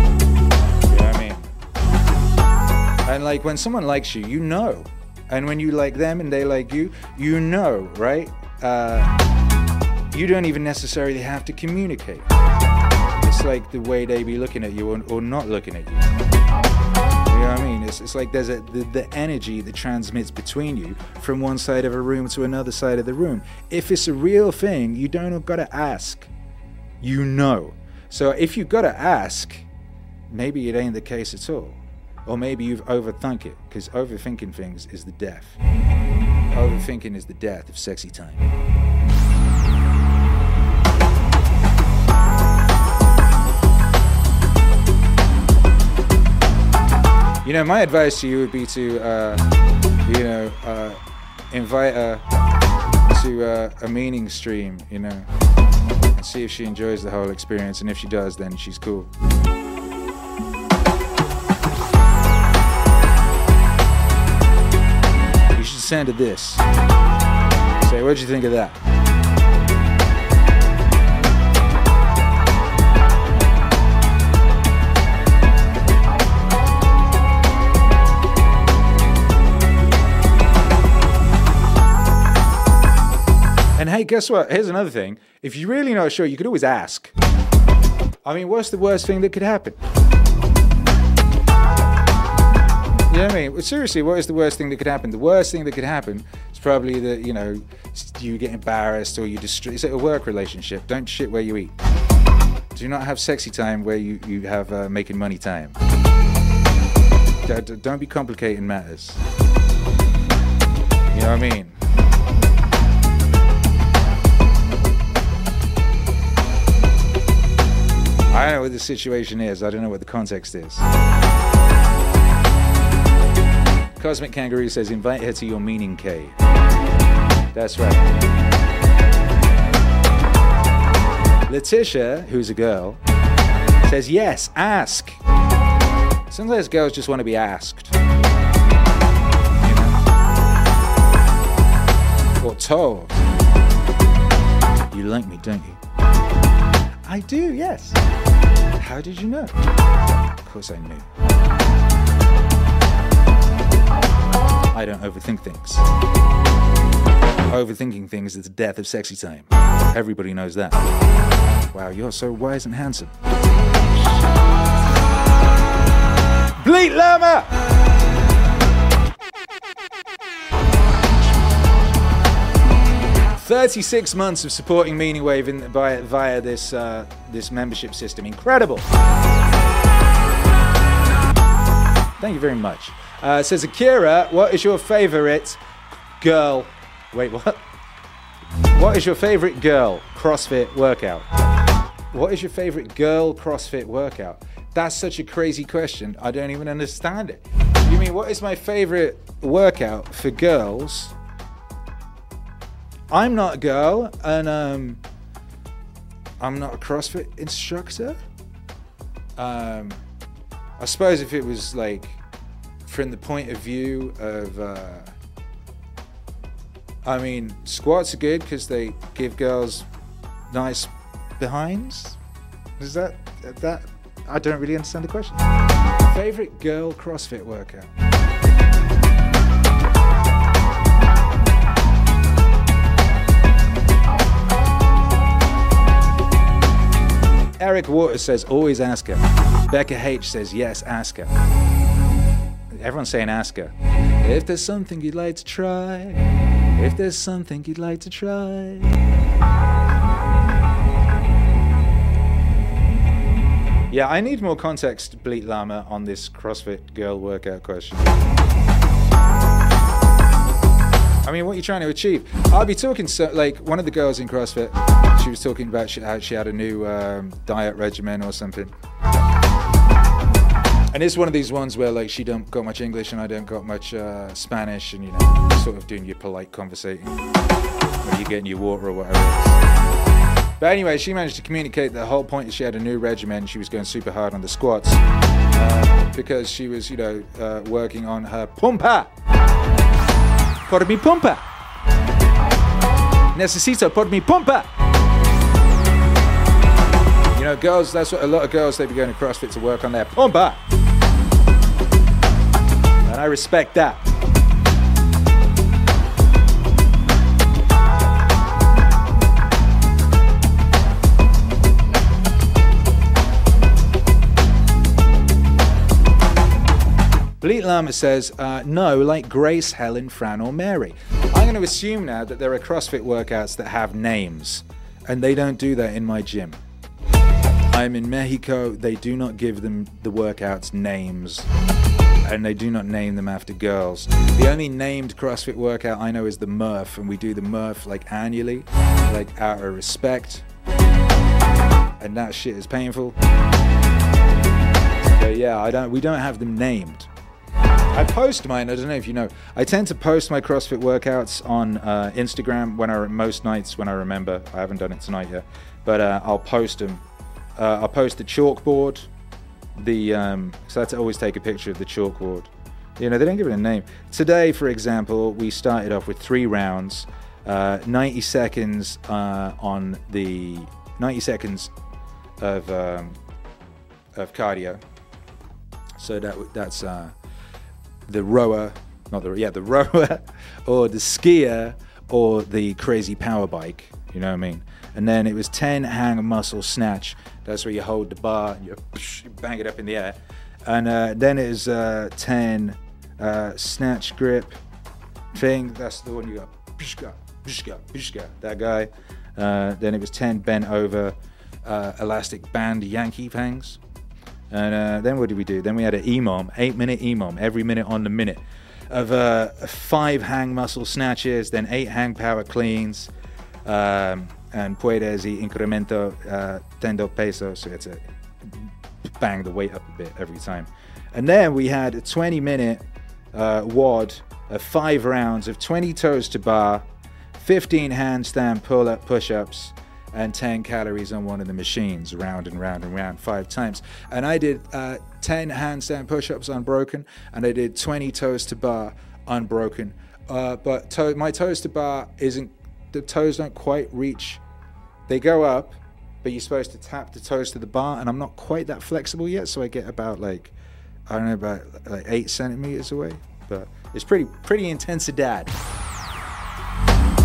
what I mean? And like when someone likes you, you know. And when you like them and they like you, you know, right? Uh, you don't even necessarily have to communicate. It's like the way they be looking at you or, or not looking at you. You know what I mean? It's, it's like there's a the, the energy that transmits between you from one side of a room to another side of the room. If it's a real thing, you don't gotta ask. You know. So if you gotta ask, maybe it ain't the case at all. Or maybe you've overthunk it, because overthinking things is the death. Overthinking is the death of sexy time. You know, my advice to you would be to, uh, you know, uh, invite her to uh, a meaning stream, you know, and see if she enjoys the whole experience. And if she does, then she's cool. You should send her this. Say, what'd you think of that? Hey, guess what? Here's another thing. If you're really not sure, you could always ask. I mean, what's the worst thing that could happen? You know what I mean? Seriously, what is the worst thing that could happen? The worst thing that could happen is probably that, you know, you get embarrassed or you destroy. It's a work relationship. Don't shit where you eat. Do not have sexy time where you, you have uh, making money time. Don't be complicating matters. You know what I mean? I don't know what the situation is. I don't know what the context is. Cosmic Kangaroo says, invite her to your meaning cave. That's right. Letitia, who's a girl, says, yes, ask. Sometimes girls just want to be asked. You know? Or told. You like me, don't you? I do, yes. How did you know? Of course I knew. I don't overthink things. Overthinking things is the death of sexy time. Everybody knows that. Wow, you're so wise and handsome. Bleat Llama! Thirty-six months of supporting Meaning Wave in, via, via this uh, this membership system. Incredible. Thank you very much. Uh, says Akira, what is your favorite girl? Wait, what? What is your favorite girl CrossFit workout? What is your favorite girl CrossFit workout? That's such a crazy question. I don't even understand it. You mean what is my favorite workout for girls? I'm not a girl, and um, I'm not a CrossFit instructor. Um, I suppose if it was like from the point of view of, uh, I mean, squats are good because they give girls nice behinds. Is that that? I don't really understand the question. Favorite girl CrossFit workout? Eric Waters says, always ask her. Becca H says, yes, ask her. Everyone's saying ask her. If there's something you'd like to try, if there's something you'd like to try. Yeah, I need more context, Bleat Llama, on this CrossFit girl workout question. I mean, what are you trying to achieve? I'll be talking so, like one of the girls in CrossFit. She was talking about she, how she had a new um, diet regimen or something. And it's one of these ones where like she don't got much English and I don't got much uh, Spanish, and you know, sort of doing your polite conversating when you're getting your water or whatever. But anyway, she managed to communicate the whole point is she had a new regimen. She was going super hard on the squats uh, because she was, you know, uh, working on her pumpa. Por mi pumpa. Necesito por mi pumpa. Know, girls, that's what a lot of girls, they be going to CrossFit to work on their pumpa. And I respect that. Bleat Llama says, uh, no, like Grace, Helen, Fran, or Mary. I'm going to assume now that there are CrossFit workouts that have names, and they don't do that in my gym. I'm in Mexico, they do not give them the workouts names, and they do not name them after girls. The only named CrossFit workout I know is the Murph, and we do the Murph like annually, like out of respect, and that shit is painful. But yeah, I don't. We don't have them named. I post mine. I don't know if you know. I tend to post my CrossFit workouts on uh, Instagram when I most nights when I remember. I haven't done it tonight yet, but uh, I'll post them. Uh, I'll post the chalkboard. The um, so that's always take a picture of the chalkboard. You know they don't give it a name. Today, for example, we started off with three rounds, uh, 90 seconds uh, on the 90 seconds of um, of cardio. So that that's uh, the rower, not the yeah the rower, or the skier, or the crazy power bike. You know what I mean? And then it was 10 hang muscle snatch That's where you hold the bar and you, bang it up in the air. And uh, then it is uh, 10 uh, snatch grip thing. That's the one you pishka, that guy. Uh, then it was 10 bent over uh, elastic band Yankee pangs. And uh, then what did we do? Then we had an EMOM, eight minute EMOM, every minute on the minute, of uh, five hang muscle snatches, then eight hang power cleans, um, and puedes y incremento uh, tendo peso. So it's a bang the weight up a bit every time. And then we had a 20 minute uh, WOD of five rounds of 20 toes to bar, 15 handstand pull up push ups, and 10 calories on one of the machines, round and round and round, five times. And I did uh, 10 handstand push ups unbroken, and I did 20 toes to bar unbroken. Uh, but to- my toes to bar isn't, the toes don't quite reach, they go up, but you're supposed to tap the toes to the bar, and I'm not quite that flexible yet, so I get about like, I don't know, about like eight centimeters away. But it's pretty, pretty intense dad.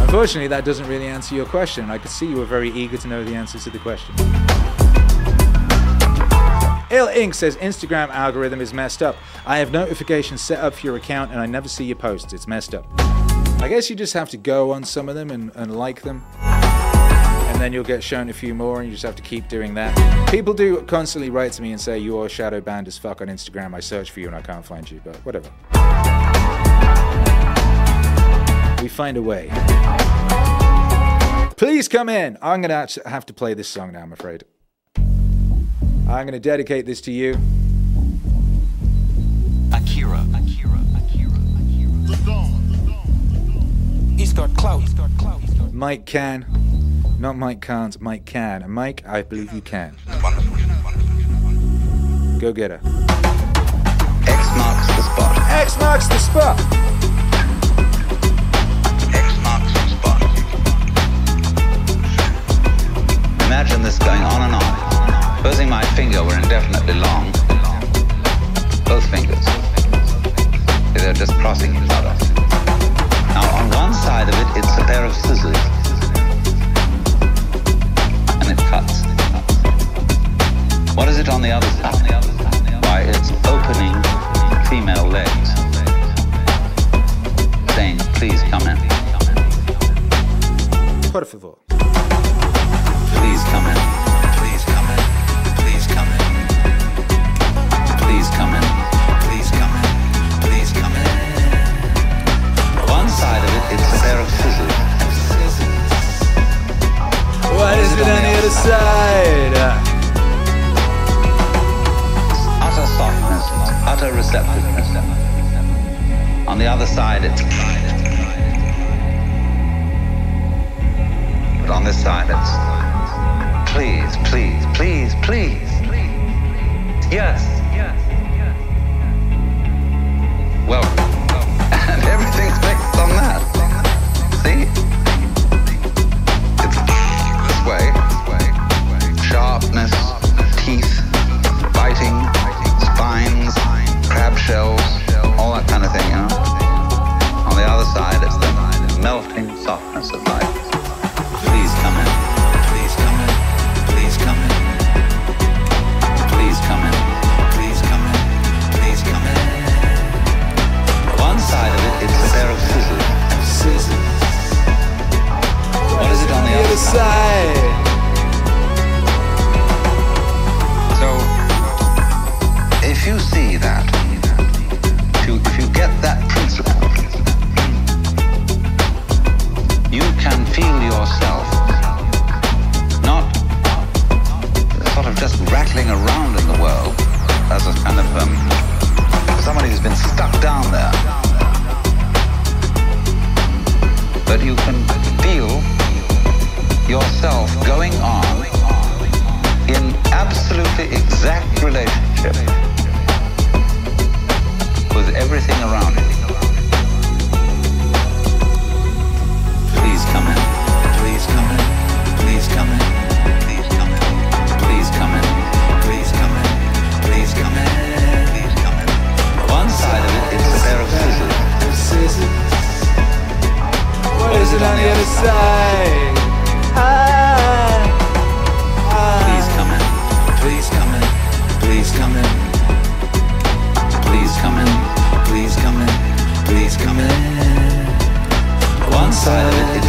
Unfortunately, that doesn't really answer your question. I could see you were very eager to know the answer to the question. Ill Inc. says Instagram algorithm is messed up. I have notifications set up for your account and I never see your posts. It's messed up. I guess you just have to go on some of them and, and like them. And then you'll get shown a few more and you just have to keep doing that. People do constantly write to me and say, You are shadow banned as fuck on Instagram. I search for you and I can't find you, but whatever. We find a way. Please come in. I'm going to have to play this song now, I'm afraid. I'm going to dedicate this to you. Akira, Akira, Akira, Akira. He's got clout. He's got clout. Mike Can. Not Mike Can't, Mike Can. And Mike, I believe you can. Go get her. X marks the spot. X marks the spot. X marks the spot. Imagine this going on and on. Supposing my finger were indefinitely long. Both fingers. They're just crossing each other. Now on one side of it, it's a pair of scissors. What is it on the other side? Why, it's opening female legs. Saying, please come in. Por favor. Please come in. Please come in. Please come in. Please come in. Please come in. Please come in. One side of it, it's a pair of scissors. What is it on the other side? Softness, utter receptiveness. On the other side, it's. But on this side, it's. Please, please, please, please. Yes. Well, and everything's based on that. See? It's this way. Sharpness, shells, all that kind of thing, you know? On the other side, it's the melting softness of life. Please come in. Please come in. Please come in. Please come in. Please come in. Please come in. One side of it, it's a pair of scissors. Scissors. What is it on the other side? So, if you see that, you, if you get that principle, you can feel yourself not sort of just rattling around in the world as a kind of um, somebody who's been stuck down there. But you can feel yourself going on in absolutely exact relationship with everything around it. Please come in. Please come in. Please come in. Please come in. Please come in. Please come in. Please come in. Please come in. One side of it is a pair of scissors. What is it on the other side? Ah, Please come in. Please come in. Please come in. Please come in. Please come in. One side of it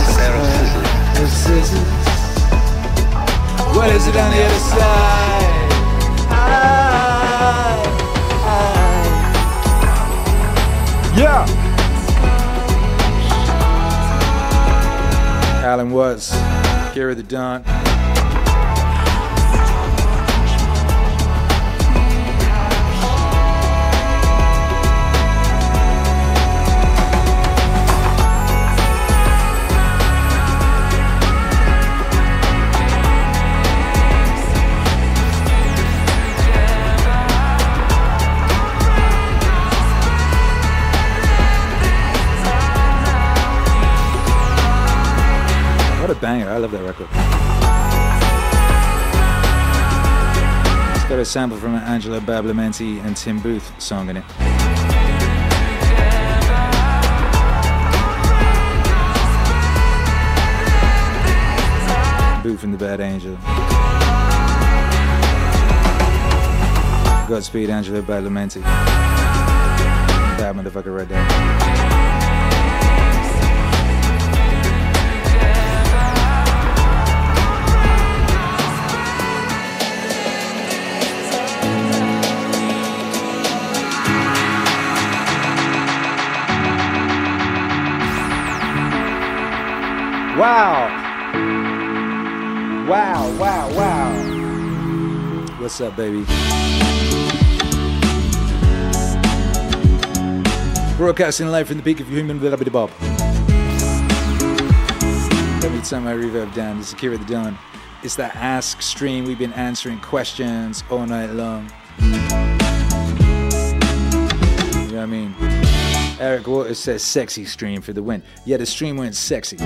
is scissors. What is it on the other side? I, I. Yeah. Alan Watts, Akira the Don. Banger. I love that record. It's got a sample from an Angelo Badalamenti and Tim Booth song in it. Booth and the Bad Angel. Godspeed, Angelo Badalamenti. Bad motherfucker right there. Wow. Wow, wow, wow. What's up, baby? Broadcasting live from the peak of human blah bob. Every time I reverb down, this is Akira the Don. It's that ask stream. We've been answering questions all night long. You know what I mean? Eric Waters says sexy stream for the win. Yeah, the stream went sexy.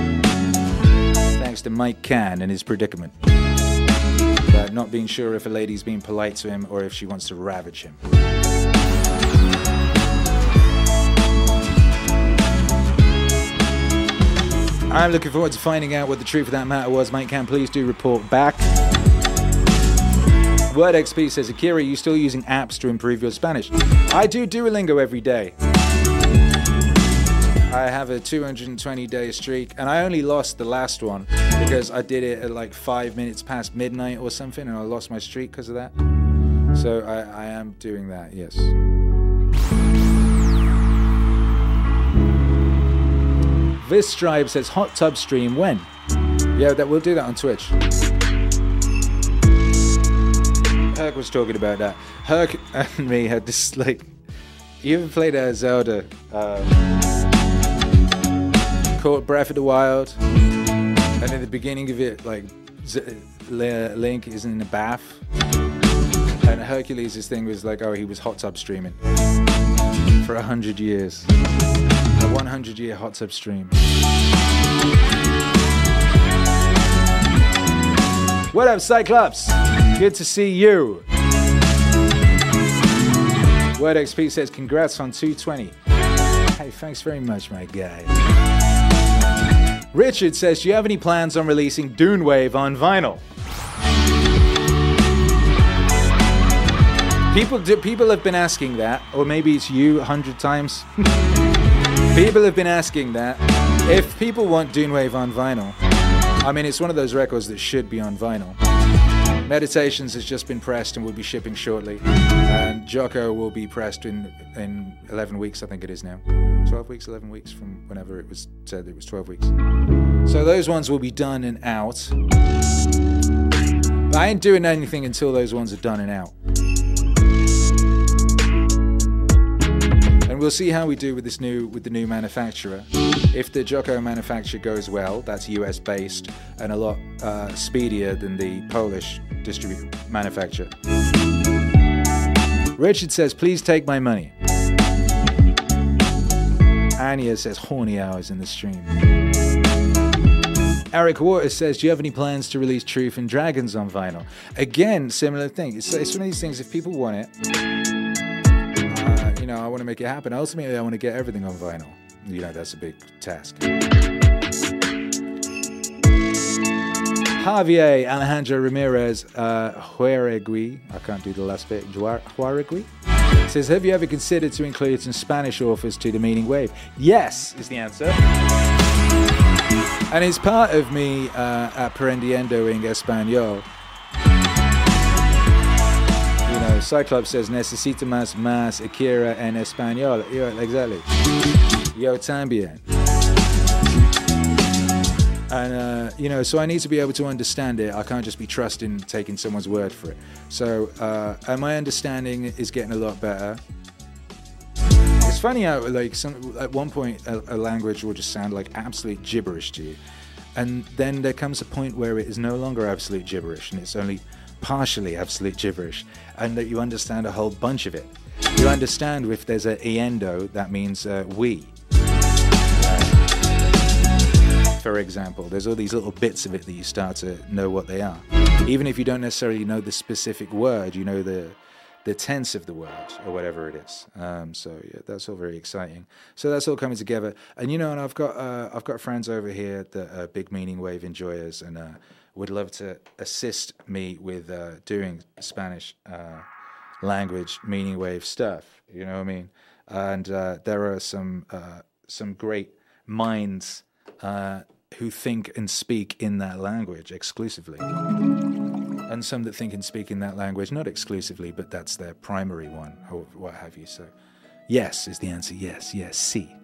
Thanks to Mike Can and his predicament. About not being sure if a lady's being polite to him or if she wants to ravage him. I'm looking forward to finding out what the truth of that matter was. Mike Can, please do report back. Word XP says, Akira, you still using apps to improve your Spanish? I do Duolingo every day. I have a 220 day streak, and I only lost the last one because I did it at like five minutes past midnight or something, and I lost my streak because of that. So I, I am doing that, yes. This Stripe says hot tub stream when? Yeah, that we'll do that on Twitch. Herc was talking about that. Herc and me had this like. You ever played uh, Zelda? Um, called Breath of the Wild, and in the beginning of it, like Z- Link is in the bath, and Hercules' thing was like, oh, he was hot tub streaming for a hundred years, a 100 year hot tub stream. What up, Cyclops? Good to see you. Word XP says, congrats on 220. Hey, thanks very much, my guy. Richard says, Do you have any plans on releasing Dune Wave on vinyl? People, do, people have been asking that, or maybe it's you a hundred times. people have been asking that. If people want Dune Wave on vinyl, I mean, it's one of those records that should be on vinyl. Meditations has just been pressed and will be shipping shortly. And Jocko will be pressed in, in 11 weeks, I think it is now. 12 weeks, 11 weeks from whenever it was said it was 12 weeks. So those ones will be done and out. But I ain't doing anything until those ones are done and out. We'll see how we do with this new with the new manufacturer. If the Jocko manufacture goes well, that's US based and a lot uh, speedier than the Polish distribute manufacturer. Richard says, please take my money. Anya says, horny hours in the stream. Eric Waters says, Do you have any plans to release Truth and Dragons on vinyl? Again, similar thing. It's, it's one of these things, if people want it, I want to make it happen. Ultimately, I want to get everything on vinyl. You know, that's a big task. Javier Alejandro Ramirez uh, Juaregui, I can't do the last bit, Juar- Juaregui, says, Have you ever considered to include some Spanish authors to the Meaning Wave? Yes, is the answer. And it's part of me uh, aprendiendo en español. Cyclops says, Necesito más, más Akira en español. Yeah, exactly. Yo también. And, uh, you know, so I need to be able to understand it. I can't just be trusting taking someone's word for it. So, uh, and my understanding is getting a lot better. It's funny how, like, some, at one point, a, a language will just sound like absolute gibberish to you. And then there comes a point where it is no longer absolute gibberish and it's only partially absolute gibberish, and that you understand a whole bunch of it. You understand if there's a iendo, that means uh, we. For example, there's all these little bits of it that you start to know what they are. Even if you don't necessarily know the specific word, you know the the tense of the word or whatever it is. Um, so yeah, that's all very exciting. So that's all coming together. And you know, and I've got uh, I've got friends over here that are big meaning wave enjoyers and uh, would love to assist me with uh, doing Spanish uh, language meaning wave stuff. You know what I mean? And uh, there are some uh, some great minds who think and speak in that language exclusively and some that think and speak in that language, not exclusively, but that's their primary one, or what have you. So, yes is the answer. Yes, yes, C.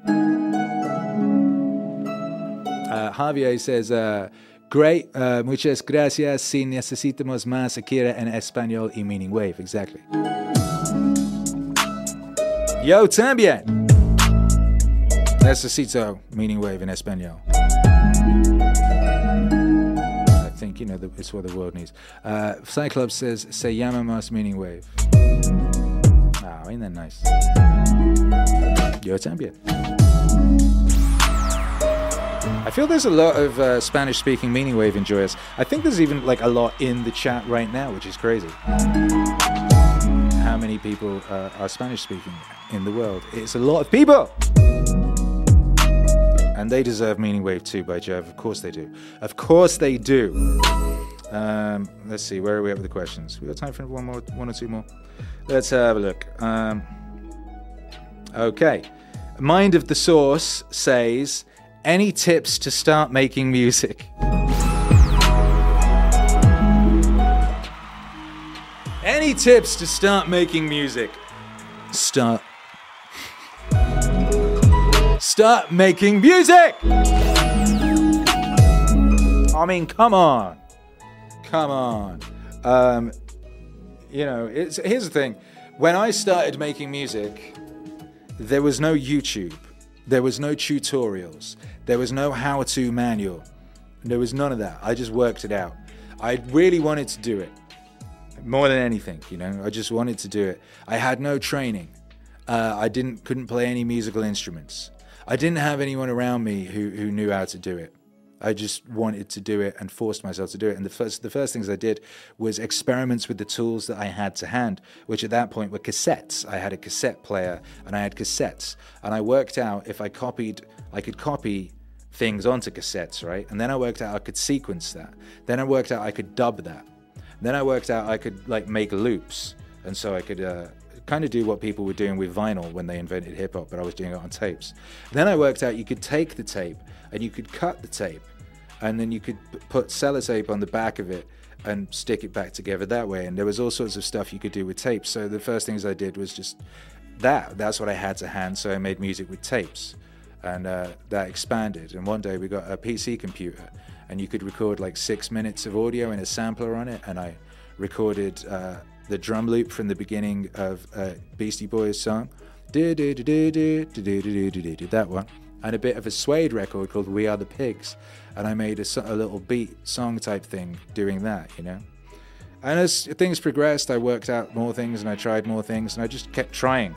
Uh, Javier says, uh, Great, uh, muchas gracias. Si necesitamos más Akira en español y meaning wave. Exactly. Yo también. Necesito meaning wave in español. I think, you know, the, it's what the world needs. Uh, Cyclops says, Se llama más meaning wave. Oh, ain't that nice? Yo también. I feel there's a lot of uh, Spanish speaking meaning wave enjoyers. I think there's even like a lot in the chat right now, which is crazy. How many people uh, are Spanish speaking in the world? It's a lot of people! And they deserve Meaning Wave too, by Jove. Of course they do. Of course they do. Um, let's see, where are we at with the questions? We got time for one more, one or two more. Let's have a look. Um, okay. Mind of the Source says, any tips to start making music? Any tips to start making music? Start. Start making music! I mean, come on. Come on. Um, you know, it's, here's the thing. When I started making music, there was no YouTube. There was no tutorials. There was no how to manual. There was none of that. I just worked it out. I really wanted to do it more than anything, you know. I just wanted to do it. I had no training. Uh, I didn't couldn't play any musical instruments. I didn't have anyone around me who, who knew how to do it. I just wanted to do it and forced myself to do it. And the first the first things I did was experiments with the tools that I had to hand, which at that point were cassettes. I had a cassette player and I had cassettes. And I worked out if I copied I could copy things onto cassettes, right? And then I worked out I could sequence that. Then I worked out I could dub that. Then I worked out I could like make loops. And so I could uh, kind of do what people were doing with vinyl when they invented hip hop, but I was doing it on tapes. Then I worked out you could take the tape and you could cut the tape, and then you could put sellotape on the back of it and stick it back together that way. And there was all sorts of stuff you could do with tapes. So the first things I did was just that. That's what I had to hand. So I made music with tapes, and uh, that expanded. And one day we got a PC computer, and you could record like six minutes of audio in a sampler on it, and I recorded. Uh, the drum loop from the beginning of uh, Beastie Boys song, that one, and a bit of a Suede record called "We Are the Pigs," and I made a, a little beat song type thing doing that, you know. And as things progressed, I worked out more things and I tried more things, and I just kept trying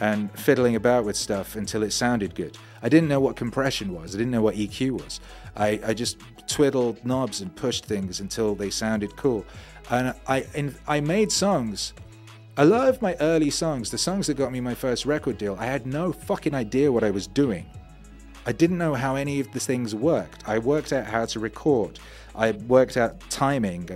and fiddling about with stuff until it sounded good. I didn't know what compression was. I didn't know what EQ was. I, I just twiddled knobs and pushed things until they sounded cool and I and I made songs. A lot of my early songs, the songs that got me my first record deal, I had no fucking idea what I was doing. I didn't know how any of the things worked. I worked out how to record. I worked out timing.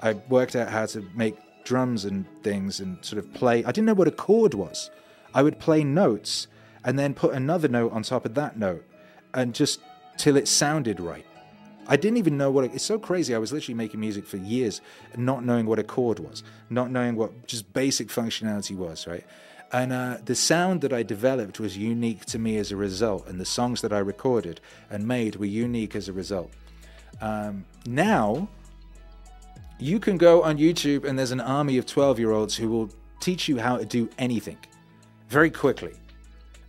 I, I worked out how to make drums and things and sort of play. I didn't know what a chord was. I would play notes and then put another note on top of that note and just till it sounded right. I didn't even know what it, it's so crazy. I was literally making music for years, not knowing what a chord was, not knowing what just basic functionality was, right? And uh, the sound that I developed was unique to me as a result, and the songs that I recorded and made were unique as a result. Um, now, you can go on YouTube, and there's an army of 12 year olds who will teach you how to do anything very quickly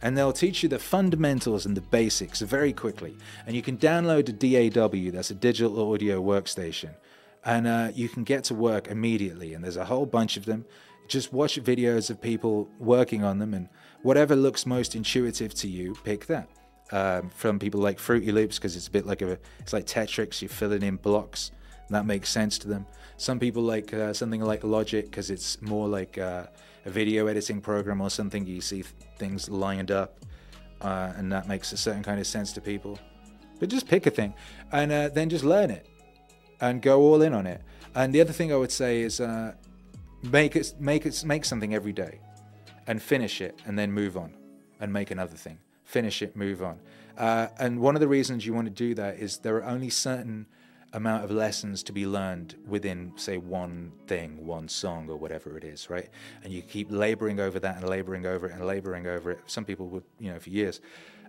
and they'll teach you the fundamentals and the basics very quickly. And you can download a DAW, that's a digital audio workstation, and uh, you can get to work immediately. And there's a whole bunch of them. Just watch videos of people working on them, and whatever looks most intuitive to you, pick that. Um, from people like Fruity Loops because it's a bit like a it's like Tetris. You're filling in blocks. that makes sense to them. Some people like uh, something like Logic because it's more like uh, a video editing program or something. You see things lined up, uh, and that makes a certain kind of sense to people. But just pick a thing, and uh, then just learn it, and go all in on it. And the other thing I would say is uh, make it, make it, make something every day, and finish it, and then move on, and make another thing. Finish it, move on. Uh, and one of the reasons you want to do that is there are only certain amount of lessons to be learned within, say, one thing, one song, or whatever it is, right? And you keep laboring over that and laboring over it and laboring over it. Some people would, you know, for years.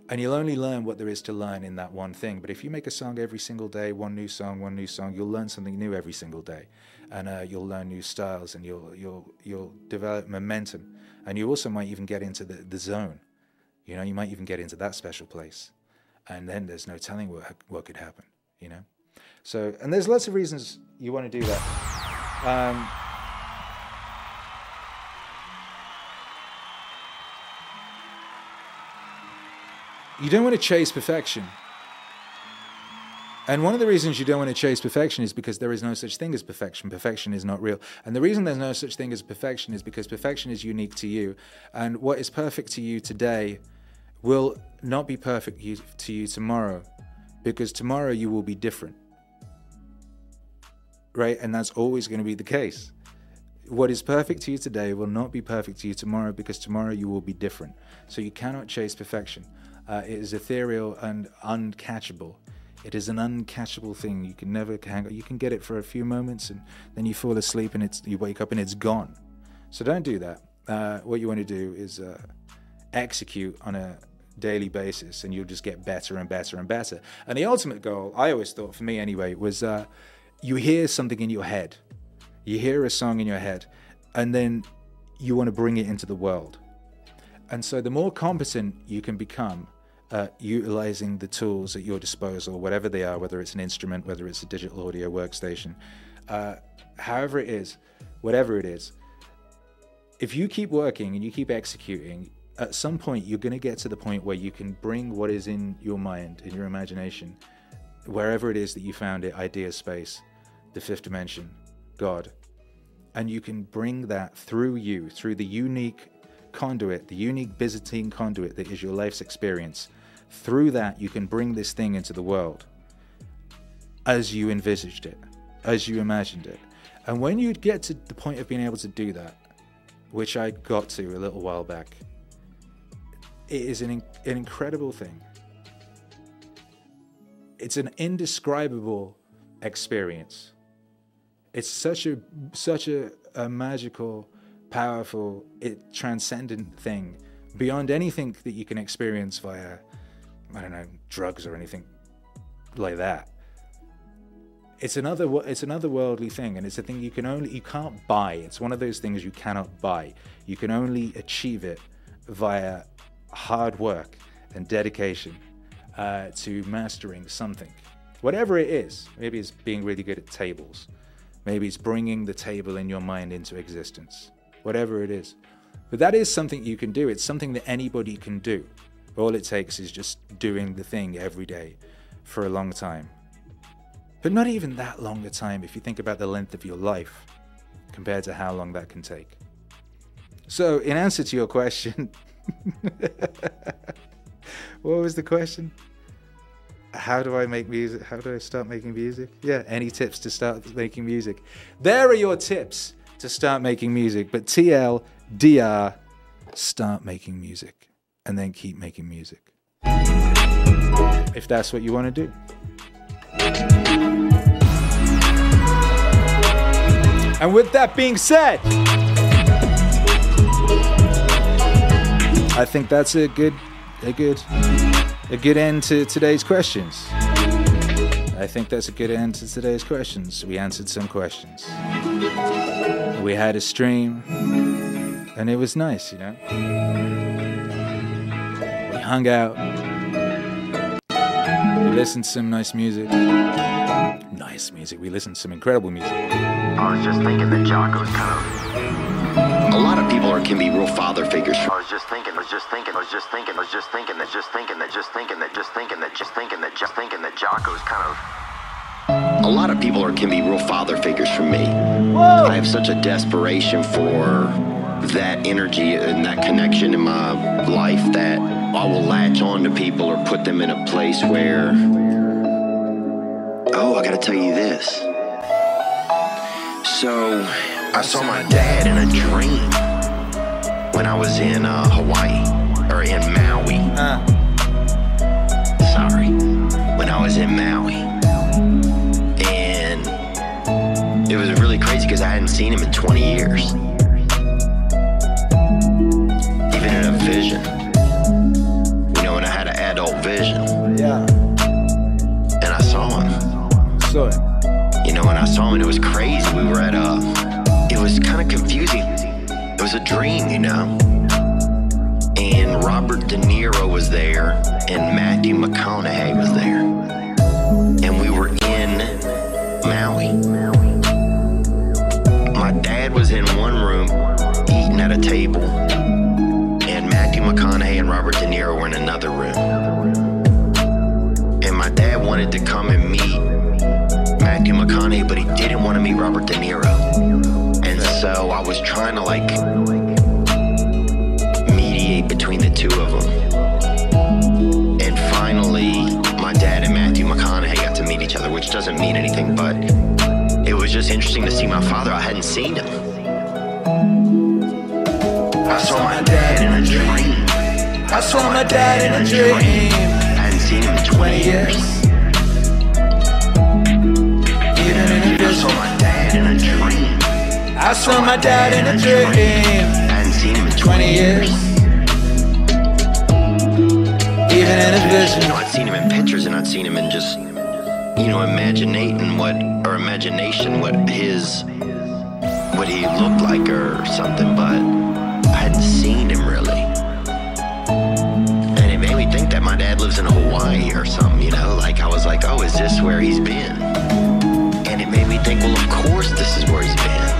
And you'll only learn what there is to learn in that one thing. But if you make a song every single day, one new song, one new song, you'll learn something new every single day, and uh, you'll learn new styles, and you'll you'll you'll develop momentum, and you also might even get into the, the zone. You know, you might even get into that special place, and then there's no telling what what could happen. You know. So, and there's lots of reasons you want to do that. Um, you don't want to chase perfection. And one of the reasons you don't want to chase perfection is because there is no such thing as perfection. Perfection is not real. And the reason there's no such thing as perfection is because perfection is unique to you. And what is perfect to you today will not be perfect to you tomorrow because tomorrow you will be different right? And that's always going to be the case. What is perfect to you today will not be perfect to you tomorrow because tomorrow you will be different. So you cannot chase perfection. Uh, it is ethereal and uncatchable. It is an uncatchable thing. You can never hang. You can get it for a few moments and then you fall asleep and it's you wake up and it's gone. So don't do that. Uh, what you want to do is uh, execute on a daily basis, and you'll just get better and better and better. And the ultimate goal, I always thought, for me anyway, was uh, you hear something in your head, you hear a song in your head, and then you want to bring it into the world. And so, the more competent you can become at utilizing the tools at your disposal, whatever they are, whether it's an instrument, whether it's a digital audio workstation, uh, however it is, whatever it is, if you keep working and you keep executing, at some point you're going to get to the point where you can bring what is in your mind, in your imagination, wherever it is that you found it, idea space, the fifth dimension, God. And you can bring that through you, through the unique conduit, the unique Byzantine conduit that is your life's experience. Through that, you can bring this thing into the world as you envisaged it, as you imagined it. And when you get to the point of being able to do that, which I got to a little while back, it is an, an incredible thing it's an indescribable experience. It's such a such a, a magical, powerful, it transcendent thing beyond anything that you can experience via I don't know drugs or anything like that. It's another it's another worldly thing, and it's a thing you can only you can't buy. It's one of those things you cannot buy. You can only achieve it via hard work and dedication uh, to mastering something. Whatever it is, maybe it's being really good at tables, maybe it's bringing the table in your mind into existence, whatever it is. But that is something you can do. It's something that anybody can do. All it takes is just doing the thing every day for a long time. But not even that long a time if you think about the length of your life compared to how long that can take. So, in answer to your question, what was the question? How do I make music? How do I start making music? Yeah, any tips to start making music? There are your tips to start making music. But TLDR, start making music and then keep making music. If that's what you want to do. And with that being said, I think that's a good a good a good end to today's questions. I think that's a good end to today's questions. We answered some questions. We had a stream and it was nice, you know. We hung out. We listened to some nice music. Nice music. We listened to some incredible music. I was just thinking that Jocko's kind of. A lot of people are, can be real father figures. I was just thinking, I was just thinking, I was just thinking, I was just thinking that, just thinking that, just thinking that, just thinking that, just thinking that, just thinking that Jocko's kind of. A lot of people are, can be real father figures for me. I have such a desperation for that energy and that connection in my life that I will latch on to people or put them in a place where. Oh, I gotta tell you this. So, I saw my dad in a dream when I was in uh, Hawaii or in Maui. Sorry, when I was in Maui, and it was really crazy because I hadn't seen him in 20 years, even in a vision. You know, when I had an adult vision, Yeah. and I saw him. So You know, when I saw him, and it was crazy. We were at a. was a dream, you know. And Robert De Niro was there, and Matthew McConaughey was there, and we were in Maui. My dad was in one room, eating at a table, and Matthew McConaughey and Robert De Niro were in another room. And my dad wanted to come and meet Matthew McConaughey, but he didn't want to meet Robert De Niro. So I was trying to like mediate between the two of them. And finally, my dad and Matthew McConaughey got to meet each other, which doesn't mean anything, but it was just interesting to see my father. I hadn't seen him. I saw my dad in a dream. I saw my dad in a dream. I hadn't seen him in 20 years. Even in a I saw my dad in a dream. I saw my dad in a dream. I hadn't seen him in 20 years. Even in a You vision. know, I'd seen him in pictures and I'd seen him in just, you know, imaginating what, or imagination what his, what he looked like or something, but I hadn't seen him really. And it made me think that my dad lives in Hawaii or something, you know, like I was like, oh, is this where he's been? And it made me think, well, of course this is where he's been.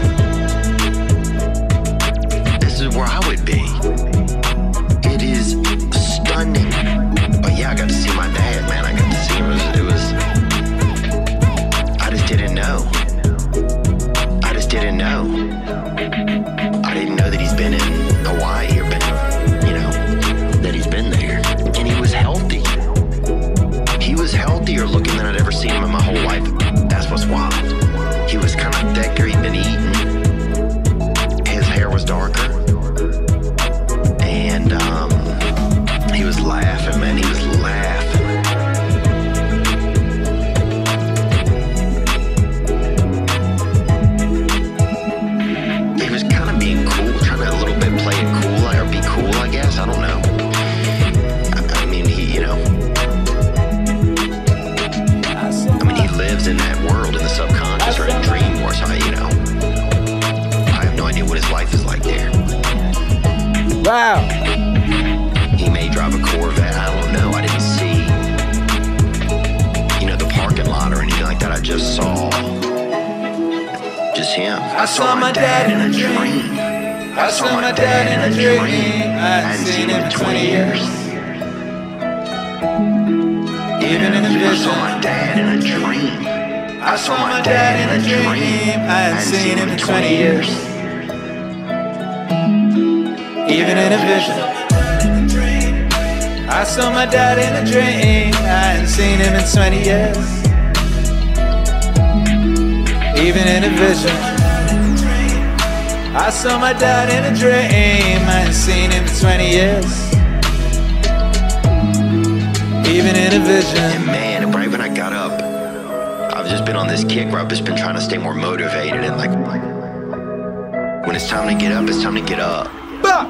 Get up, it's time to get up.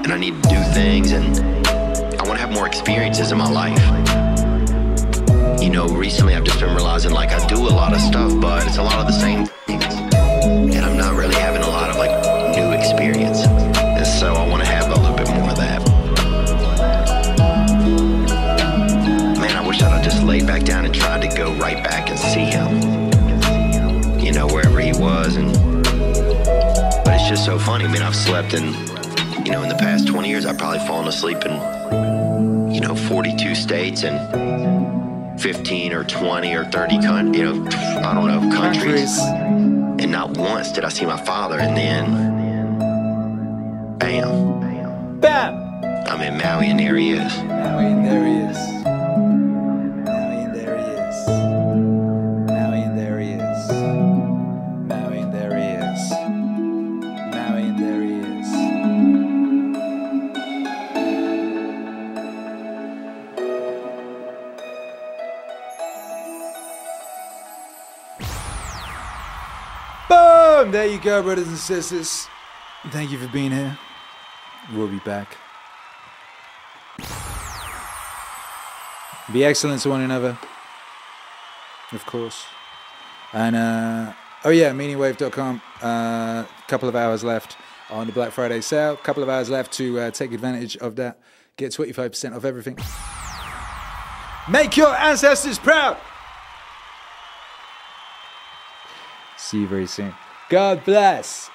And I need to do things and I want to have more experiences in my life. You know, recently I've just been realizing like I do a lot of stuff, but it's a lot of the same it's just so funny. I mean, I've slept in, you know, in the past 20 years, I've probably fallen asleep in, you know, 42 states and 15 or 20 or 30, con- you know, I don't know, countries. And not once did I see my father. And then, bam, Bam! I'm in Maui and there he is. Now and there he is. Go, brothers and sisters. Thank you for being here. We'll be back. Be excellent to one another, of course. And, uh, oh yeah, meaningwave.com. A uh, couple of hours left on the Black Friday sale. A couple of hours left to uh, take advantage of that. Get 25% off everything. Make your ancestors proud! See you very soon. God bless.